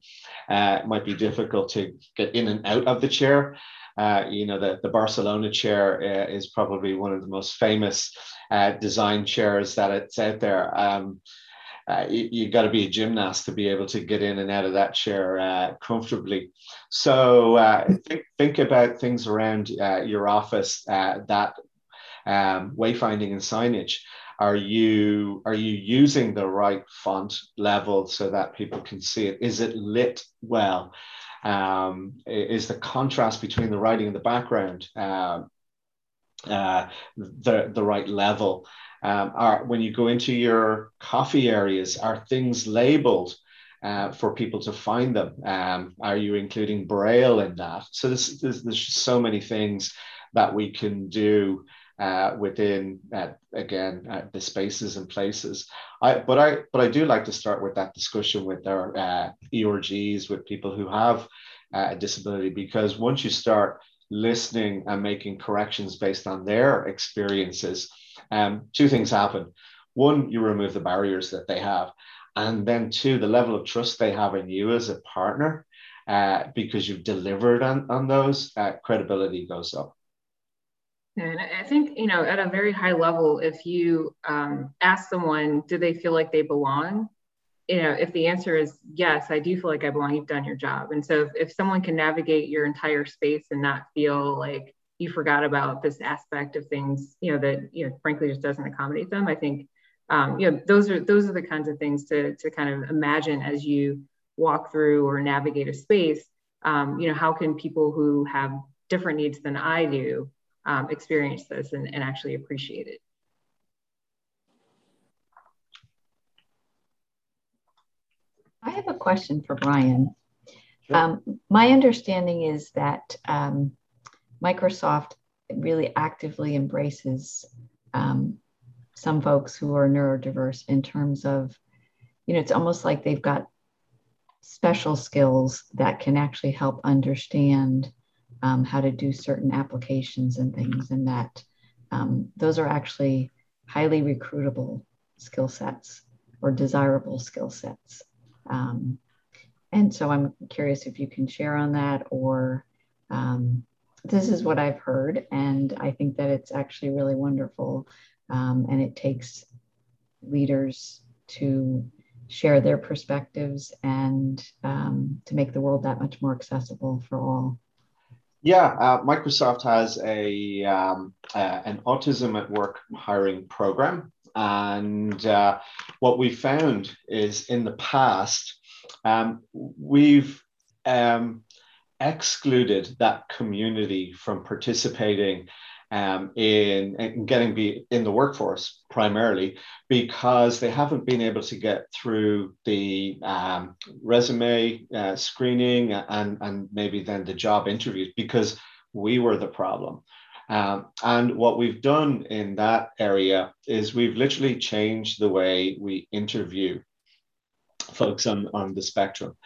uh, might be difficult to get in and out of the chair. Uh, you know, the, the Barcelona chair uh, is probably one of the most famous uh, design chairs that it's out there. Um, uh, you, you got to be a gymnast to be able to get in and out of that chair uh, comfortably. So uh, think, think about things around your office that um, wayfinding and signage. Are you are you using the right font level so that people can see it? Is it lit well? Um, is the contrast between the writing and the background uh, uh, the, the right level. Um, are, when you go into your coffee areas, are things labeled uh, for people to find them? Um, are you including Braille in that? So there's, there's, there's so many things that we can do uh, within uh, again uh, the spaces and places. I but I but I do like to start with that discussion with our uh, ERGs with people who have uh, a disability because once you start listening and making corrections based on their experiences, um, two things happen. One, you remove the barriers that they have, and then two, the level of trust they have in you as a partner. Uh, because you've delivered on, on those, credibility goes up. And I think, you know, at a very high level, if you um, ask someone, do they feel like they belong? You know, if the answer is yes, I do feel like I belong, you've done your job. And so if, if someone can navigate your entire space and not feel like you forgot about this aspect of things, you know, that, you know, frankly just doesn't accommodate them, I think, um, you know, those are, those are the kinds of things to, to kind of imagine as you walk through or navigate a space. Um, you know, how can people who have different needs than I do um, experience this and, and actually appreciate it. I have a question for Brian. Sure. Um, my understanding is that um, Microsoft really actively embraces um, some folks who are neurodiverse in terms of, you know, it's almost like they've got special skills that can actually help understand um, how to do certain applications and things, and that um, those are actually highly recruitable skill sets or desirable skill sets. Um, and so I'm curious if you can share on that, or um, this is what I've heard, and I think that it's actually really wonderful um, and it takes leaders to share their perspectives and um, to make the world that much more accessible for all. Yeah, uh, Microsoft has a um, uh, an autism at work hiring program, and uh, what we found is in the past um, we've um, excluded that community from participating um, in, in getting be in the workforce primarily because they haven't been able to get through the um, resume uh, screening and, and maybe then the job interviews because we were the problem. Um, and what we've done in that area is we've literally changed the way we interview folks on, on the spectrum.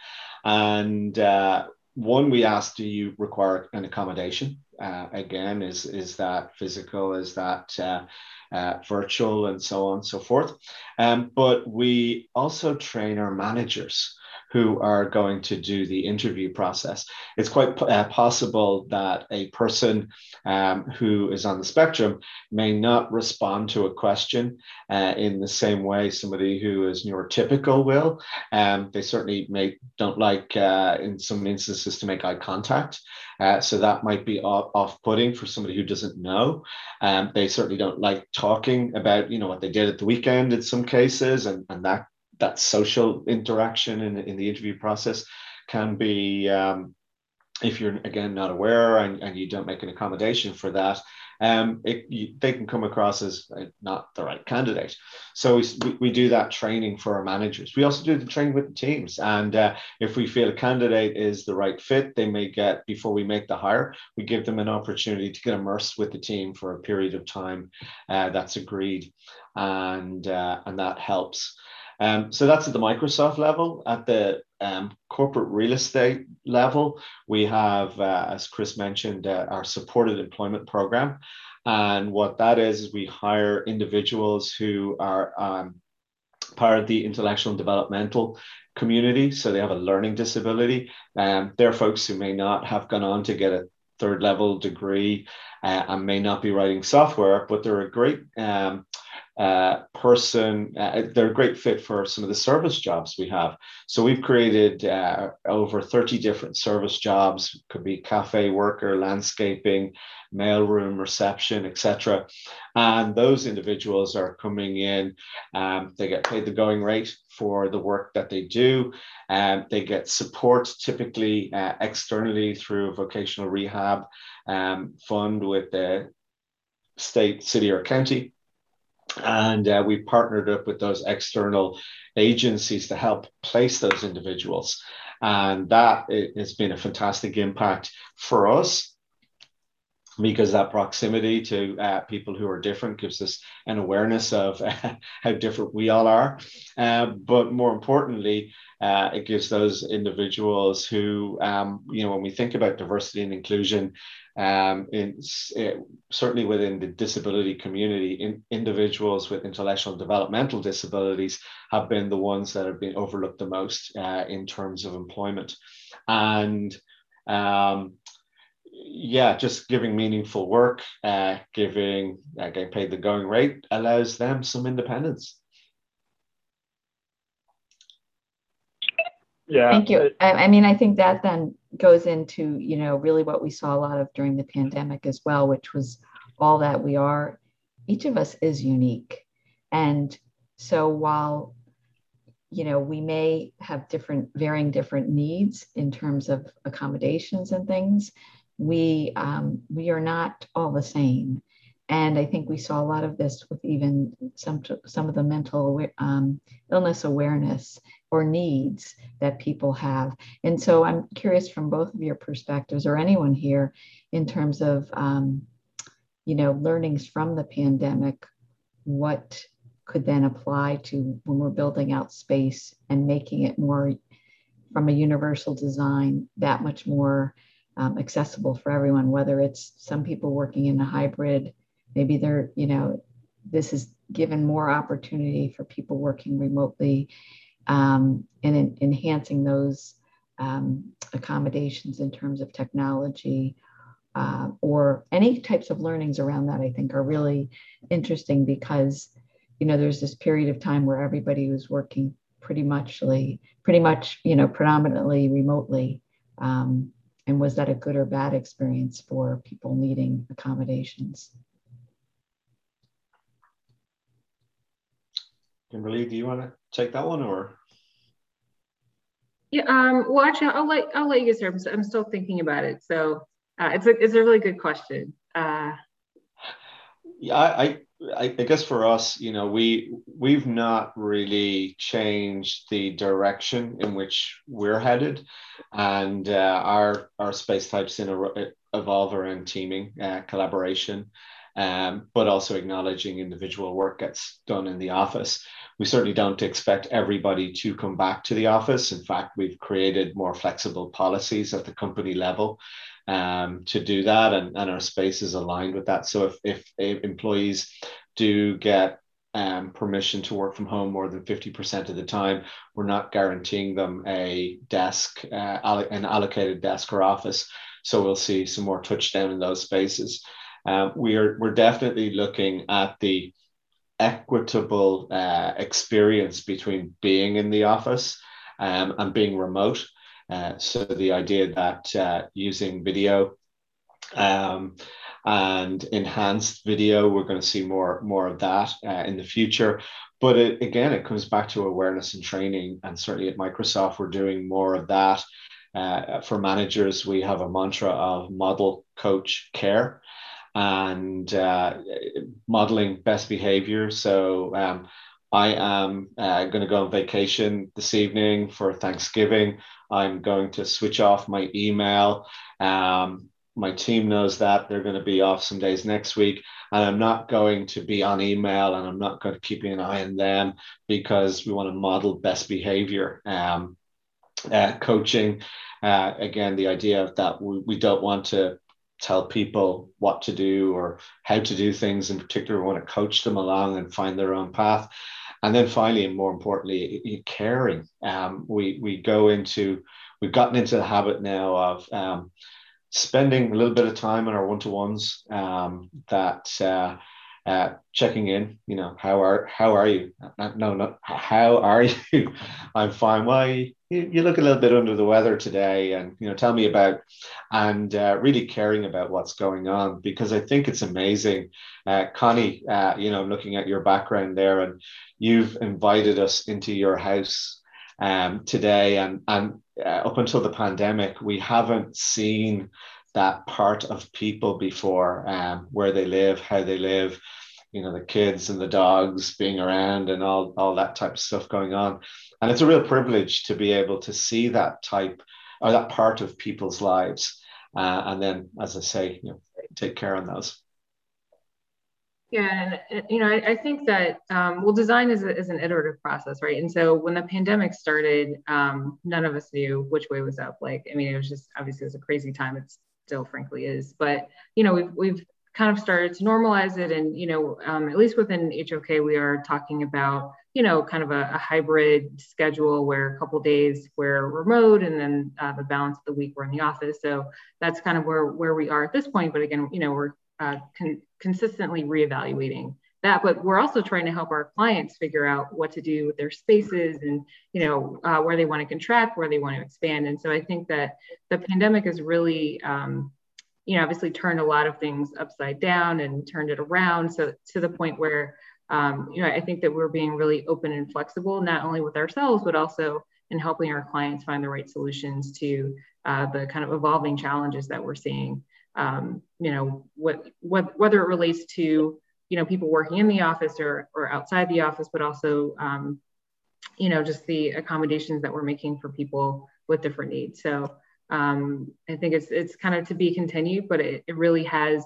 And uh, one, we asked, do you require an accommodation? Uh, again, is, is that physical? Is that uh, uh, virtual and so on and so forth? Um, but we also train our managers who are going to do the interview process. It's quite uh, possible that a person um, who is on the spectrum may not respond to a question uh, in the same way somebody who is neurotypical will. Um, they certainly may don't like, uh, in some instances, to make eye contact. Uh, so that might be off-putting for somebody who doesn't know. Um, they certainly don't like talking about, you know, what they did at the weekend in some cases, and, and that that social interaction in, in the interview process can be um, if you're again not aware and, and you don't make an accommodation for that um, it, you, they can come across as uh, not the right candidate. So we, we do that training for our managers. We also do the training with the teams. And uh, if we feel a candidate is the right fit, they may get, before we make the hire, we give them an opportunity to get immersed with the team for a period of time uh, that's agreed. And, uh, and that helps. Um, so that's at the Microsoft level. At the um, corporate real estate level, we have, uh, as Chris mentioned, uh, our supported employment program. And what that is, is we hire individuals who are um, part of the intellectual and developmental community. So they have a learning disability. Um, they're folks who may not have gone on to get a third level degree uh, and may not be writing software, but they're a great um, uh, person. Uh, they're a great fit for some of the service jobs we have. So we've created uh, over 30 different service jobs, could be cafe worker, landscaping, mailroom, reception, etc. And those individuals are coming in. Um, they get paid the going rate for the work that they do. Um, they get support typically uh, externally through a vocational rehab um, fund with the state, city, or county and uh, we partnered up with those external agencies to help place those individuals. And that has been a fantastic impact for us because that proximity to uh, people who are different gives us an awareness of how different we all are. Uh, but more importantly, uh, it gives those individuals who, um, you know, when we think about diversity and inclusion, um, in, it, certainly within the disability community, in, individuals with intellectual developmental disabilities have been the ones that have been overlooked the most uh, in terms of employment. And um, yeah, just giving meaningful work, uh, giving uh, getting paid the going rate allows them some independence. Yeah. Thank you. I, I, mean, I think that then goes into, you know, really what we saw a lot of during the pandemic as well, which was all that we are. Each of us is unique. And so while, you know, we may have different, varying different needs in terms of accommodations and things, we um, we are not all the same. And I think we saw a lot of this with even some some of the mental um, illness awareness or needs that people have. And so I'm curious from both of your perspectives, or anyone here, in terms of um, you know learnings from the pandemic, what could then apply to when we're building out space and making it more from a universal design that much more um, accessible for everyone, whether it's some people working in a hybrid, maybe they're, you know, this is given more opportunity for people working remotely um, and in, enhancing those um, accommodations in terms of technology uh, or any types of learnings around that, I think are really interesting because, you know, there's this period of time where everybody was working pretty much, pretty much, you know, predominantly remotely. Um, and was that a good or bad experience for people needing accommodations? Kimberly, do you want to take that one or? Yeah, um, well, actually, I'll let I'll let you get started. I'm still thinking about it. So uh, it's a it's a really good question. Uh, yeah, I, I I guess for us, you know, we we've not really changed the direction in which we're headed, and uh, our our space types in a, evolve around teaming, uh, collaboration, um, but also acknowledging individual work gets done in the office. We certainly don't expect everybody to come back to the office. In fact, we've created more flexible policies at the company level um, to do that, and, and our space is aligned with that. So if, if, employees do get um, permission to work from home more than 50% of the time, we're not guaranteeing them a desk, uh, an allocated desk or office. So we'll see some more touchdown in those spaces. Um, we are we're definitely looking at the equitable uh, experience between being in the office um, and being remote. Uh, so the idea that uh, using video um, and enhanced video, we're going to see more more of that uh, in the future. But it, again, it comes back to awareness and training, and certainly at Microsoft, we're doing more of that. Uh, for managers, we have a mantra of model, coach, care and uh, modeling best behavior. So um, I am uh, going to go on vacation this evening for Thanksgiving. I'm going to switch off my email. Um, my team knows that. They're going to be off some days next week. And i'm not going to be on email and i'm not going to keep an eye on them because we want to model best behavior um, uh, coaching. Uh, again the idea of that we, we don't want to tell people what to do or how to do things in particular. We want to coach them along and find their own path and then finally and more importantly caring. Um, we we go into we've gotten into the habit now of um, spending a little bit of time on our one-to-ones um, that uh, uh, checking in you know how are how are you? No no how are you? I'm fine. Why you, you look a little bit under the weather today and you know tell me about and uh, really caring about what's going on because i think it's amazing. Uh, connie uh, you know i'm looking at your background there and you've invited us into your house um, today and and uh, up until the pandemic we haven't seen that part of people before um, where they live how they live you know the kids and the dogs being around and all all that type of stuff going on and it's a real privilege to be able to see that type or that part of people's lives uh, and then as i say you know take care on those yeah, and you know, I, I think that um, well, design is, a, is an iterative process, right? And so when the pandemic started, um, none of us knew which way was up. Like, I mean, it was just obviously it was a crazy time. It still, frankly, is. But you know, we've we've kind of started to normalize it. And, you know, um, at least within HOK, we are talking about, you know, kind of a, a hybrid schedule where a couple days we're remote and then uh, the balance of the week we're in the office. So that's kind of where, where we are at this point. But again, you know, we're uh, con- consistently reevaluating that but we're also trying to help our clients figure out what to do with their spaces and you know uh, where they want to contract where they want to expand and so i think that the pandemic has really um, you know, obviously turned a lot of things upside down and turned it around. So to the point where, um, you know, I think that we're being really open and flexible, not only with ourselves, but also in helping our clients find the right solutions to uh, the kind of evolving challenges that we're seeing. Um, you know, what, what, whether it relates to, you know, people working in the office or, or outside the office, but also, um, you know, just the accommodations that we're making for people with different needs. So, um, I think it's it's kind of to be continued, but it, it really has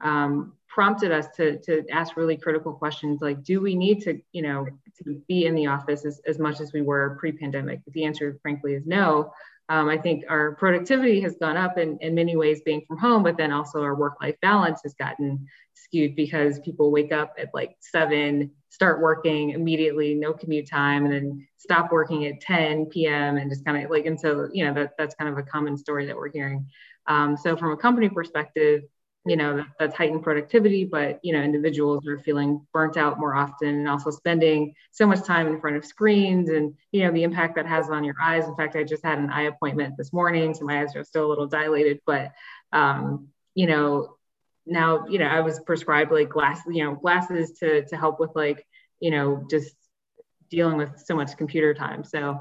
um, prompted us to to ask really critical questions like, do we need to you know to be in the office as, as much as we were pre-pandemic? The answer, frankly, is no. Um, I think our productivity has gone up in, in many ways being from home, but then also our work life balance has gotten skewed because people wake up at like seven, start working immediately, no commute time, and then stop working at 10 p.m. and just kind of like, and so, you know, that, that's kind of a common story that we're hearing. Um, so from a company perspective, you know that's heightened productivity but you know individuals are feeling burnt out more often and also spending so much time in front of screens and you know the impact that has on your eyes. In fact i just had an eye appointment this morning so my eyes are still a little dilated but um, you know now you know i was prescribed like glass you know glasses to to help with like you know just dealing with so much computer time. So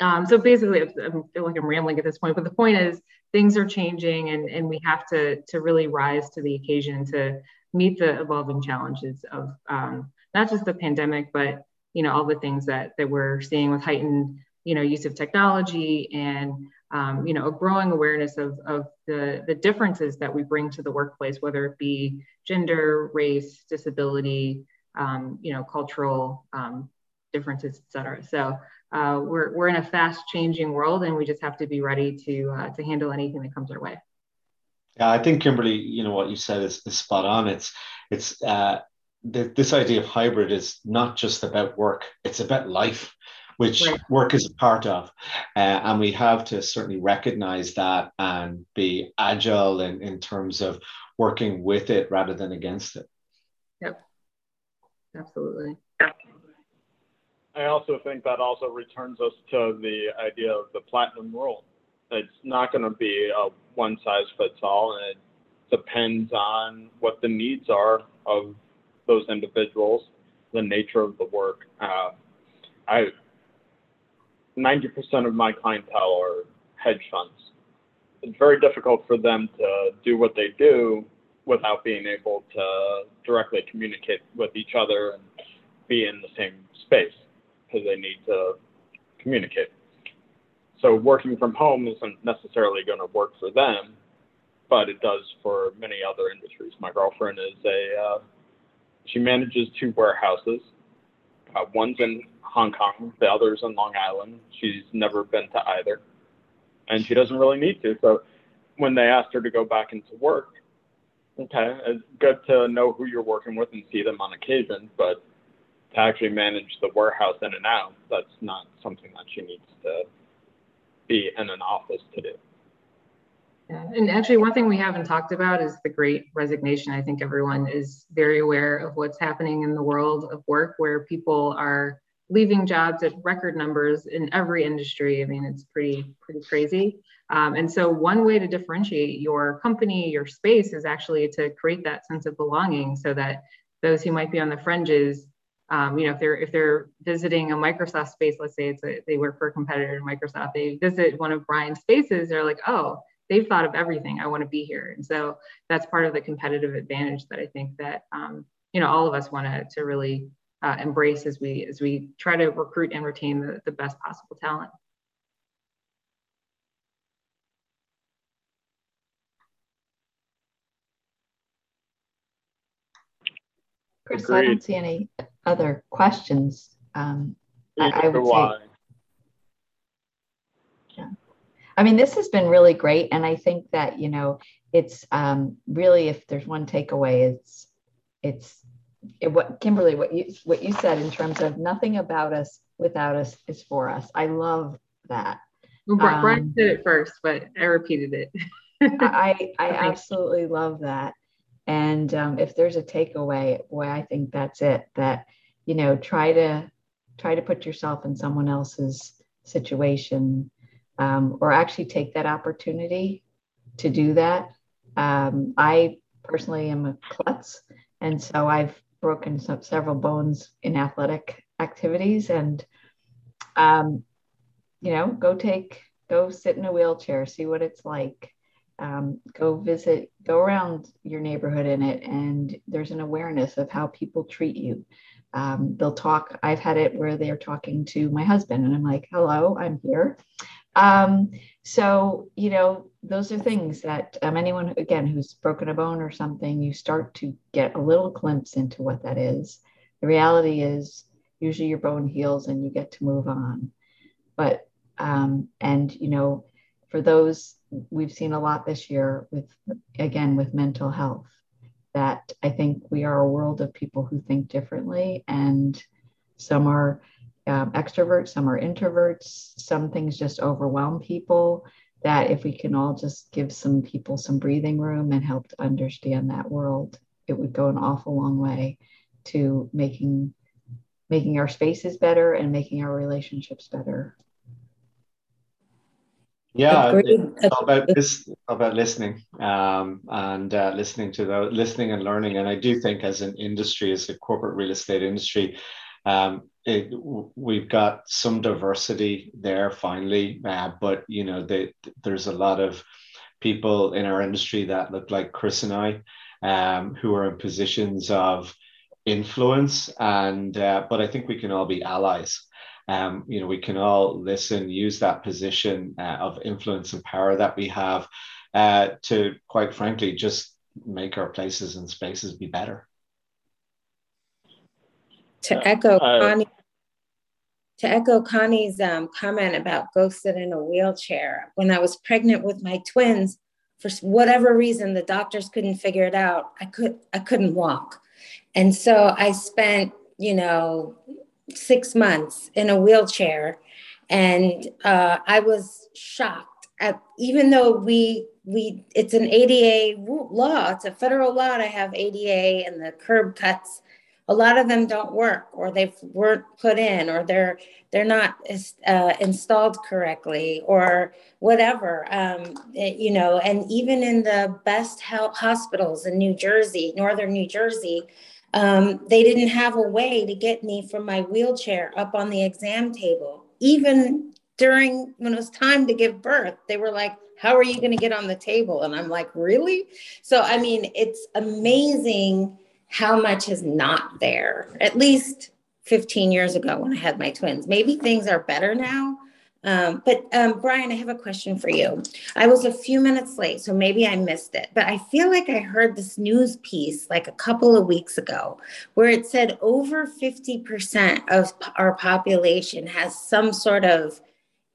um, so basically, I feel like I'm rambling at this point, but the point is things are changing and, and we have to, to really rise to the occasion to meet the evolving challenges of um, not just the pandemic, but you know all the things that, that we're seeing with heightened you know use of technology and um, you know a growing awareness of, of the, the differences that we bring to the workplace, whether it be gender, race, disability, um, you know, cultural um, differences, et cetera. So uh, we're, we're in a fast changing world and we just have to be ready to, uh, to handle anything that comes our way. Yeah, I think Kimberly, you know, what you said is, is spot on. It's, it's, uh, the, this idea of hybrid is not just about work, it's about life, which work is a part of. Uh, and we have to certainly recognize that and be agile in, in terms of working with it rather than against it. Yep, absolutely. I also think that also returns us to the idea of the platinum rule. It's not going to be a one size fits all, and it depends on what the needs are of those individuals, the nature of the work. Uh, I 90% of my clientele are hedge funds. It's very difficult for them to do what they do without being able to directly communicate with each other and be in the same space because they need to communicate. So working from home isn't necessarily going to work for them, but it does for many other industries. My girlfriend is a uh, she manages two warehouses. Uh, one's in Hong Kong, the other's in Long Island. She's never been to either, and she doesn't really need to. So when they asked her to go back into work, okay, it's good to know who you're working with and see them on occasion, but to actually manage the warehouse in and out, that's not something that she needs to be in an office to do. Yeah. And actually, one thing we haven't talked about is the great resignation. I think everyone is very aware of what's happening in the world of work where people are leaving jobs at record numbers in every industry. I mean, it's pretty, pretty crazy. Um, and so, one way to differentiate your company, your space, is actually to create that sense of belonging so that those who might be on the fringes um, you know, if they're if they're visiting a Microsoft space, let's say it's a, they work for a competitor in Microsoft, they visit one of Brian's spaces, they're like, oh, they've thought of everything. I want to be here, and so that's part of the competitive advantage that I think that um, you know all of us want to to really uh, embrace as we as we try to recruit and retain the, the best possible talent. Chris, Agreed. I don't see any other questions. Um, I, I, would say, yeah. I mean, this has been really great, and I think that you know, it's um, really if there's one takeaway, it's it's it, what Kimberly, what you what you said in terms of nothing about us without us is for us. I love that. Well, Brian um, did it first, but I repeated it. I I absolutely love that. And um, if there's a takeaway, boy, I think that's it. That you know, try to try to put yourself in someone else's situation, um, or actually take that opportunity to do that. Um, I personally am a klutz, and so I've broken some, several bones in athletic activities, and um, you know, go take go sit in a wheelchair, see what it's like um, go visit, go around your neighborhood in it, and there's an awareness of how people treat you. Um, they'll talk. I've had it where they're talking to my husband, and I'm like, "Hello, I'm here." Um, so you know, those are things that um, anyone again who's broken a bone or something, you start to get a little glimpse into what that is. The reality is, usually your bone heals and you get to move on. But um, and you know, for those we've seen a lot this year with again with mental health that i think we are a world of people who think differently and some are um, extroverts some are introverts some things just overwhelm people that if we can all just give some people some breathing room and help to understand that world, it would go an awful long way to making making our spaces better and making our relationships better. Yeah, it's about this about listening um, and uh, listening to the listening and learning. And I do think, as an industry, as a corporate real estate industry, um, it, we've got some diversity there finally, uh, but you know, they, there's a lot of people in our industry that look like Chris and I, um, who are in positions of influence, and uh, but I think we can all be allies. Um, you know, we can all listen, use that position uh, of influence and power that we have uh, to, quite frankly, just make our places and spaces be better to echo uh, Connie, to echo Connie's um, comment about ghosted in a wheelchair. When I was pregnant with my twins, for whatever reason, the doctors couldn't figure it out. I could I couldn't walk, and so I spent you know six months in a wheelchair, and uh, I was shocked at even though we we it's an ADA law, it's a federal law to have ADA and the curb cuts. A lot of them don't work or they weren't put in or they're they're not uh, installed correctly or whatever. Um, it, you know and even in the best health hospitals in new jersey northern new jersey um, they didn't have a way to get me from my wheelchair up on the exam table even during when it was time to give birth they were like how are you going to get on the table and i'm like really so i mean it's amazing how much is not there, at least 15 years ago when I had my twins. Maybe things are better now. Um, but um, Brian, I have a question for you. I was a few minutes late, so maybe I missed it, but I feel like I heard this news piece like a couple of weeks ago where it said over 50% of our population has some sort of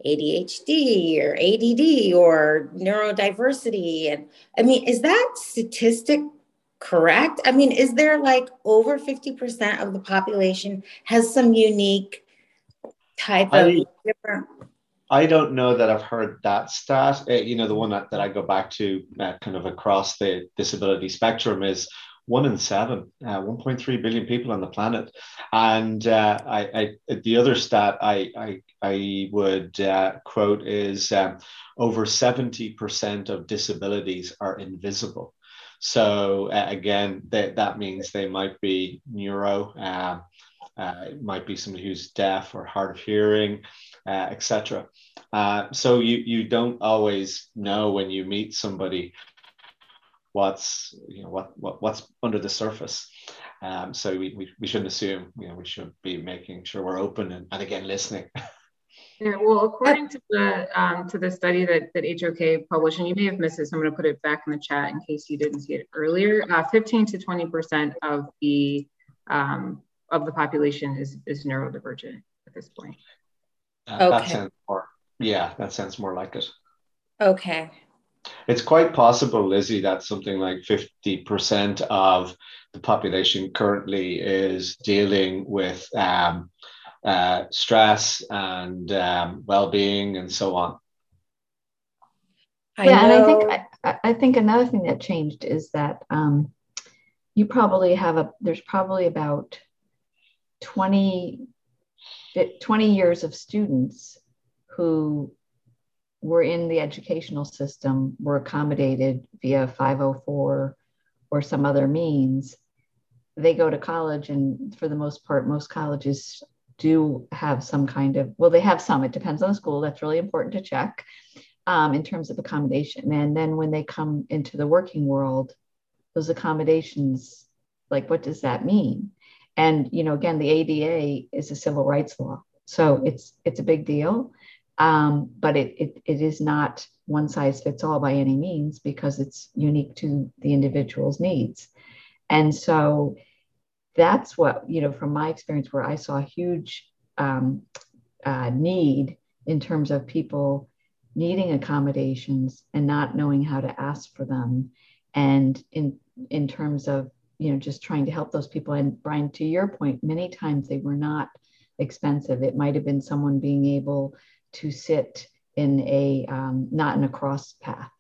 ADHD or ADD or neurodiversity. And I mean, is that statistic correct? I mean, is there like over 50% of the population has some unique type of I, different? I don't know that I've heard that stat. Uh, you know, the one that, that I go back to uh, kind of across the disability spectrum is one in seven, uh, 1.3 billion people on the planet. And uh, I, I, the other stat I, I, I would uh, quote is um, over 70% of disabilities are invisible. So uh, again, that, that means they might be neuro, uh, uh, it might be somebody who's deaf or hard of hearing, uh, etc. Uh, so you you don't always know when you meet somebody what's you know what, what what's under the surface. Um, so we, we, we shouldn't assume. You know, we should be making sure we're open and, and again listening. Yeah, well, according to the um, to the study that, that HOK published, and you may have missed this, I'm going to put it back in the chat in case you didn't see it earlier. Uh, 15 to 20 percent of the um, of the population is is neurodivergent at this point. Uh, okay. That sounds more, yeah, that sounds more like it. Okay. It's quite possible, Lizzie, that something like 50% of the population currently is dealing with um, uh, stress and um, well-being and so on. I yeah, know. and I think I, I, think another thing that changed is that um, you probably have a there's probably about 20, 20 years of students who were in the educational system were accommodated via 504 or some other means they go to college and for the most part most colleges do have some kind of, well, they have some, it depends on the school. That's really important to check um, in terms of accommodation. And then when they come into the working world, those accommodations, like what does that mean? And, you know, again, the ADA is a civil rights law. So it's it's a big deal. Um, but it, it it is not one size fits all by any means because it's unique to the individual's needs. And so that's what you know from my experience where i saw a huge um, uh, need in terms of people needing accommodations and not knowing how to ask for them and in in terms of you know just trying to help those people and brian to your point many times they were not expensive it might have been someone being able to sit in a um, not in a cross path,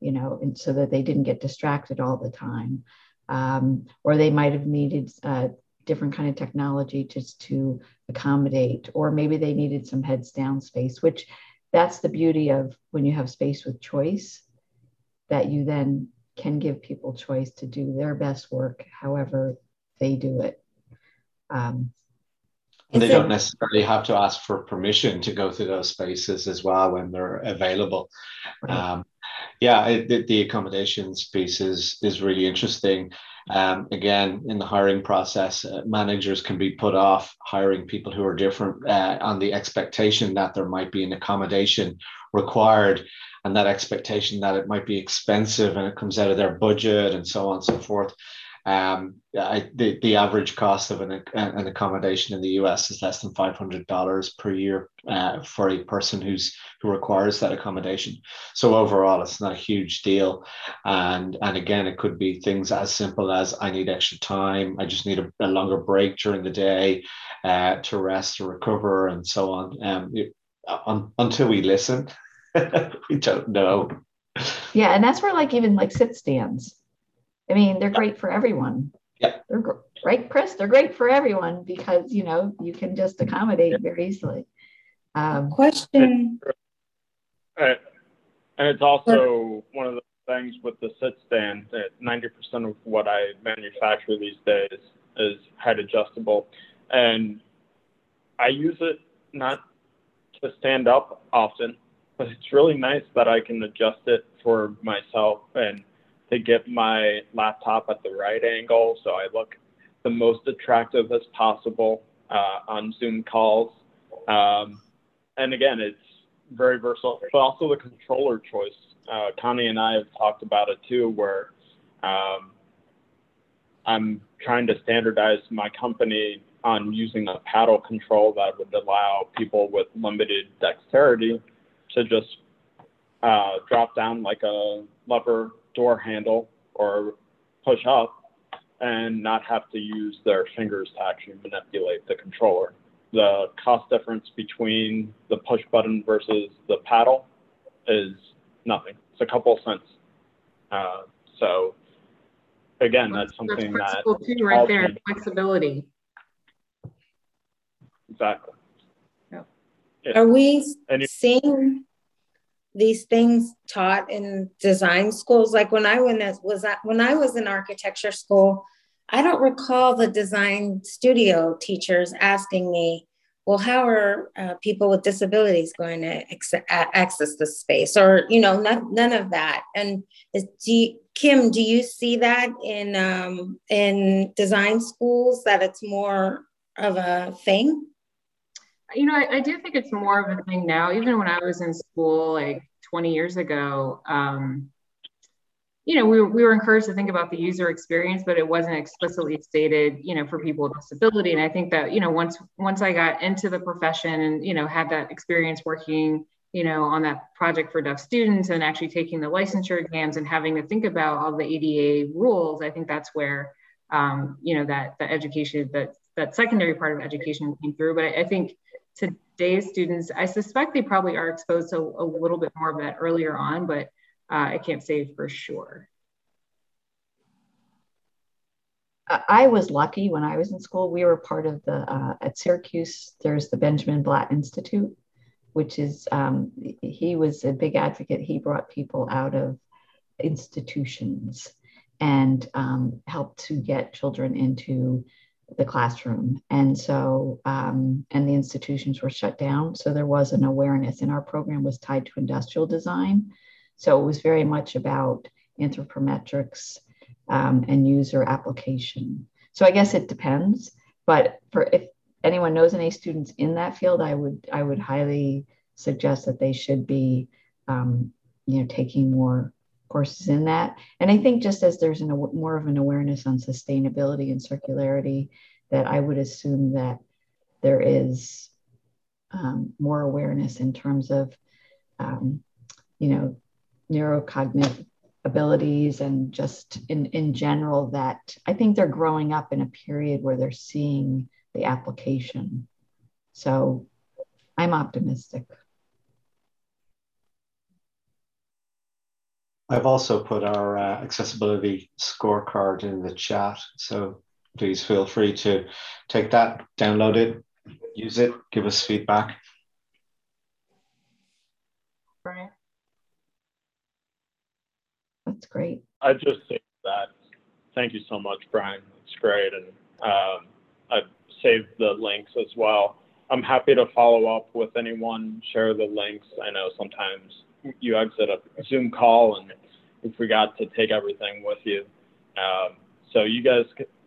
you know, and so that they didn't get distracted all the time. Um, or they might have needed uh, different kind of technology just to accommodate, or maybe they needed some heads down space, which that's the beauty of when you have space with choice, that you then can give people choice to do their best work however they do it. Um, and they don't necessarily have to ask for permission to go through those spaces as well when they're available. Right. Um, yeah, it, the, the, accommodations piece is is really interesting. Um, again, in the hiring process, uh, managers can be put off hiring people who are different uh, on the expectation that there might be an accommodation required and that expectation that it might be expensive and it comes out of their budget and so on and so forth. Um, I, the, the average cost of an, an accommodation in the US is less than $500 per year uh, for a person who's who requires that accommodation. So overall, it's not a huge deal. And, and again, it could be things as simple as I need extra time. I just need a, a longer break during the day uh, to rest, to recover, and so on. Um, it, un, until we listen, we don't know. Yeah, and that's where like even like sit stands I mean, they're great for everyone. Yeah. They're right, Chris. They're great for everyone because you know you can just accommodate very easily. Um, Question. And it's also one of the things with the sit stand that 90% of what I manufacture these days is height adjustable. And I use it not to stand up often, but it's really nice that I can adjust it for myself and to get my laptop at the right angle so I look the most attractive as possible uh, on Zoom calls. Um, and again, it's very versatile, but also the controller choice. Uh, Connie and I have talked about it too, where um, I'm trying to standardize my company on using a paddle control that would allow people with limited dexterity to just uh, drop down like a lever door handle or push up and not have to use their fingers to actually manipulate the controller. The cost difference between the push button versus the paddle is nothing. It's a couple cents. Uh, so again, that's something that's that too, right there, flexibility. Exactly. Yep. Are we seeing these things taught in design schools? Like when i went, was when i was in architecture school i don't recall the design studio teachers asking me well how are uh, people with disabilities going to ex- access the space? Or you know none, none of that. And is, do you, kim do you see that in um, in design schools that it's more of a thing you know, I, I, do think it's more of a thing now. Even when I was in school, like 20 years ago, um, you know, we, we were encouraged to think about the user experience, but it wasn't explicitly stated, you know, for people with disability. And I think that, you know, once once I got into the profession and, you know, had that experience working, you know, on that project for deaf students and actually taking the licensure exams and having to think about all the ADA rules, I think that's where, um, you know, that the education, that that secondary part of education came through. But I, I think today's students, I suspect they probably are exposed to a little bit more of that earlier on, but uh, I can't say for sure. I was lucky when I was in school. We were part of the, uh, at Syracuse, there's the Benjamin Blatt Institute, which is, um, he was a big advocate. He brought people out of institutions and um, helped to get children into the classroom. And so, um, and the institutions were shut down. So there was an awareness, and our program was tied to industrial design. So it was very much about anthropometrics um, and user application. So I guess it depends. But for if anyone knows any students in that field, I would I would highly suggest that they should be, um, you know, taking more courses in that. And I think just as there's an, more of an awareness on sustainability and circularity, that I would assume that there is um, more awareness in terms of, um, you know, neurocognitive abilities and just in, in general that I think they're growing up in a period where they're seeing the application. So I'm optimistic. I've also put our uh, accessibility scorecard in the chat. So please feel free to take that, download it, use it, give us feedback. Brian? That's great. I just say that. Thank you so much, Brian. It's great. And um, I've saved the links as well. I'm happy to follow up with anyone, share the links. I know sometimes you exit a Zoom call and you forgot to take everything with you. Um, so you guys,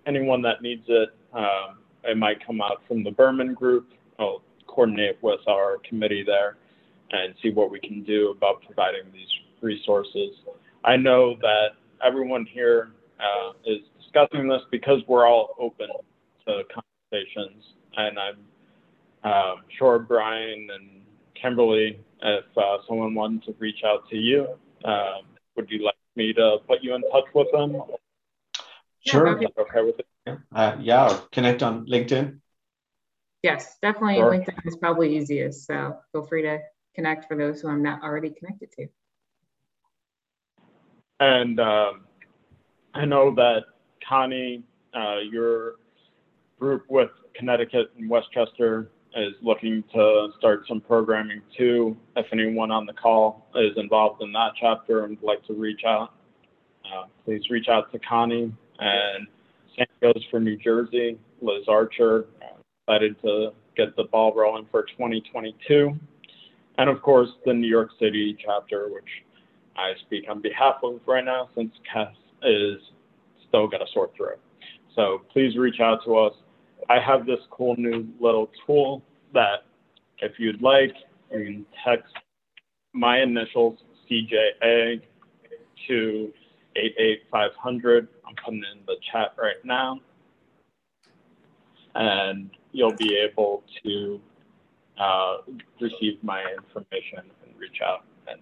anyone that needs it, um, it might come out from the Berman group. I'll coordinate with our committee there and see what we can do about providing these resources. I know that everyone here uh, is discussing this because we're all open to conversations, and I'm uh, sure Brian and Kimberly, if uh, someone wanted to reach out to you, um, would you like me to put you in touch with them? Sure. okay with it? Uh, yeah, connect on LinkedIn. Yes, definitely sure. LinkedIn is probably easiest. So feel free to connect for those who I'm not already connected to. And um, I know that Connie, uh, your group with Connecticut and Westchester is looking to start some programming too. If anyone on the call is involved in that chapter and would like to reach out, uh, please reach out to Connie. And same goes for New Jersey, Liz Archer, excited to get the ball rolling for 2022. And of course, the New York City chapter, which I speak on behalf of right now since Cass is still got to sort through. So please reach out to us. I have this cool new little tool that if you'd like, you can text my initials, CJA, to 88500. I'm putting in the chat right now. And you'll be able to uh, receive my information and reach out and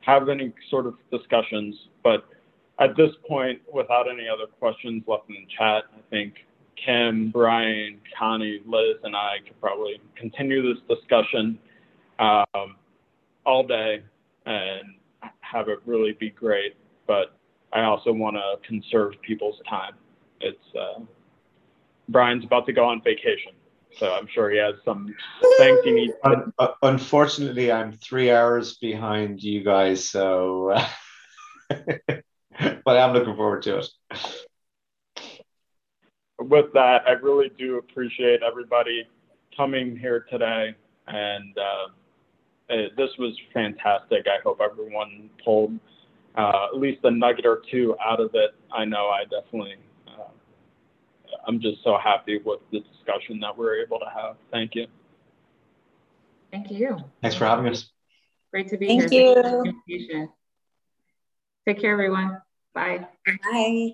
have any sort of discussions. But at this point, without any other questions left in the chat, I think Kim, Brian, Connie, Liz, and I could probably continue this discussion um, all day and have it really be great. But I also want to conserve people's time. It's uh, Brian's about to go on vacation, so I'm sure he has some things he needs. Uh, unfortunately, I'm three hours behind you guys, so. but I'm looking forward to it with that, I really do appreciate everybody coming here today. And uh, it, this was fantastic. I hope everyone pulled uh, at least a nugget or two out of it. I know I definitely, uh, I'm just so happy with the discussion that we're able to have. Thank you. Thank you. Thanks for having us. Great to be Thank here. Thank you. Take care, everyone. Bye. Bye.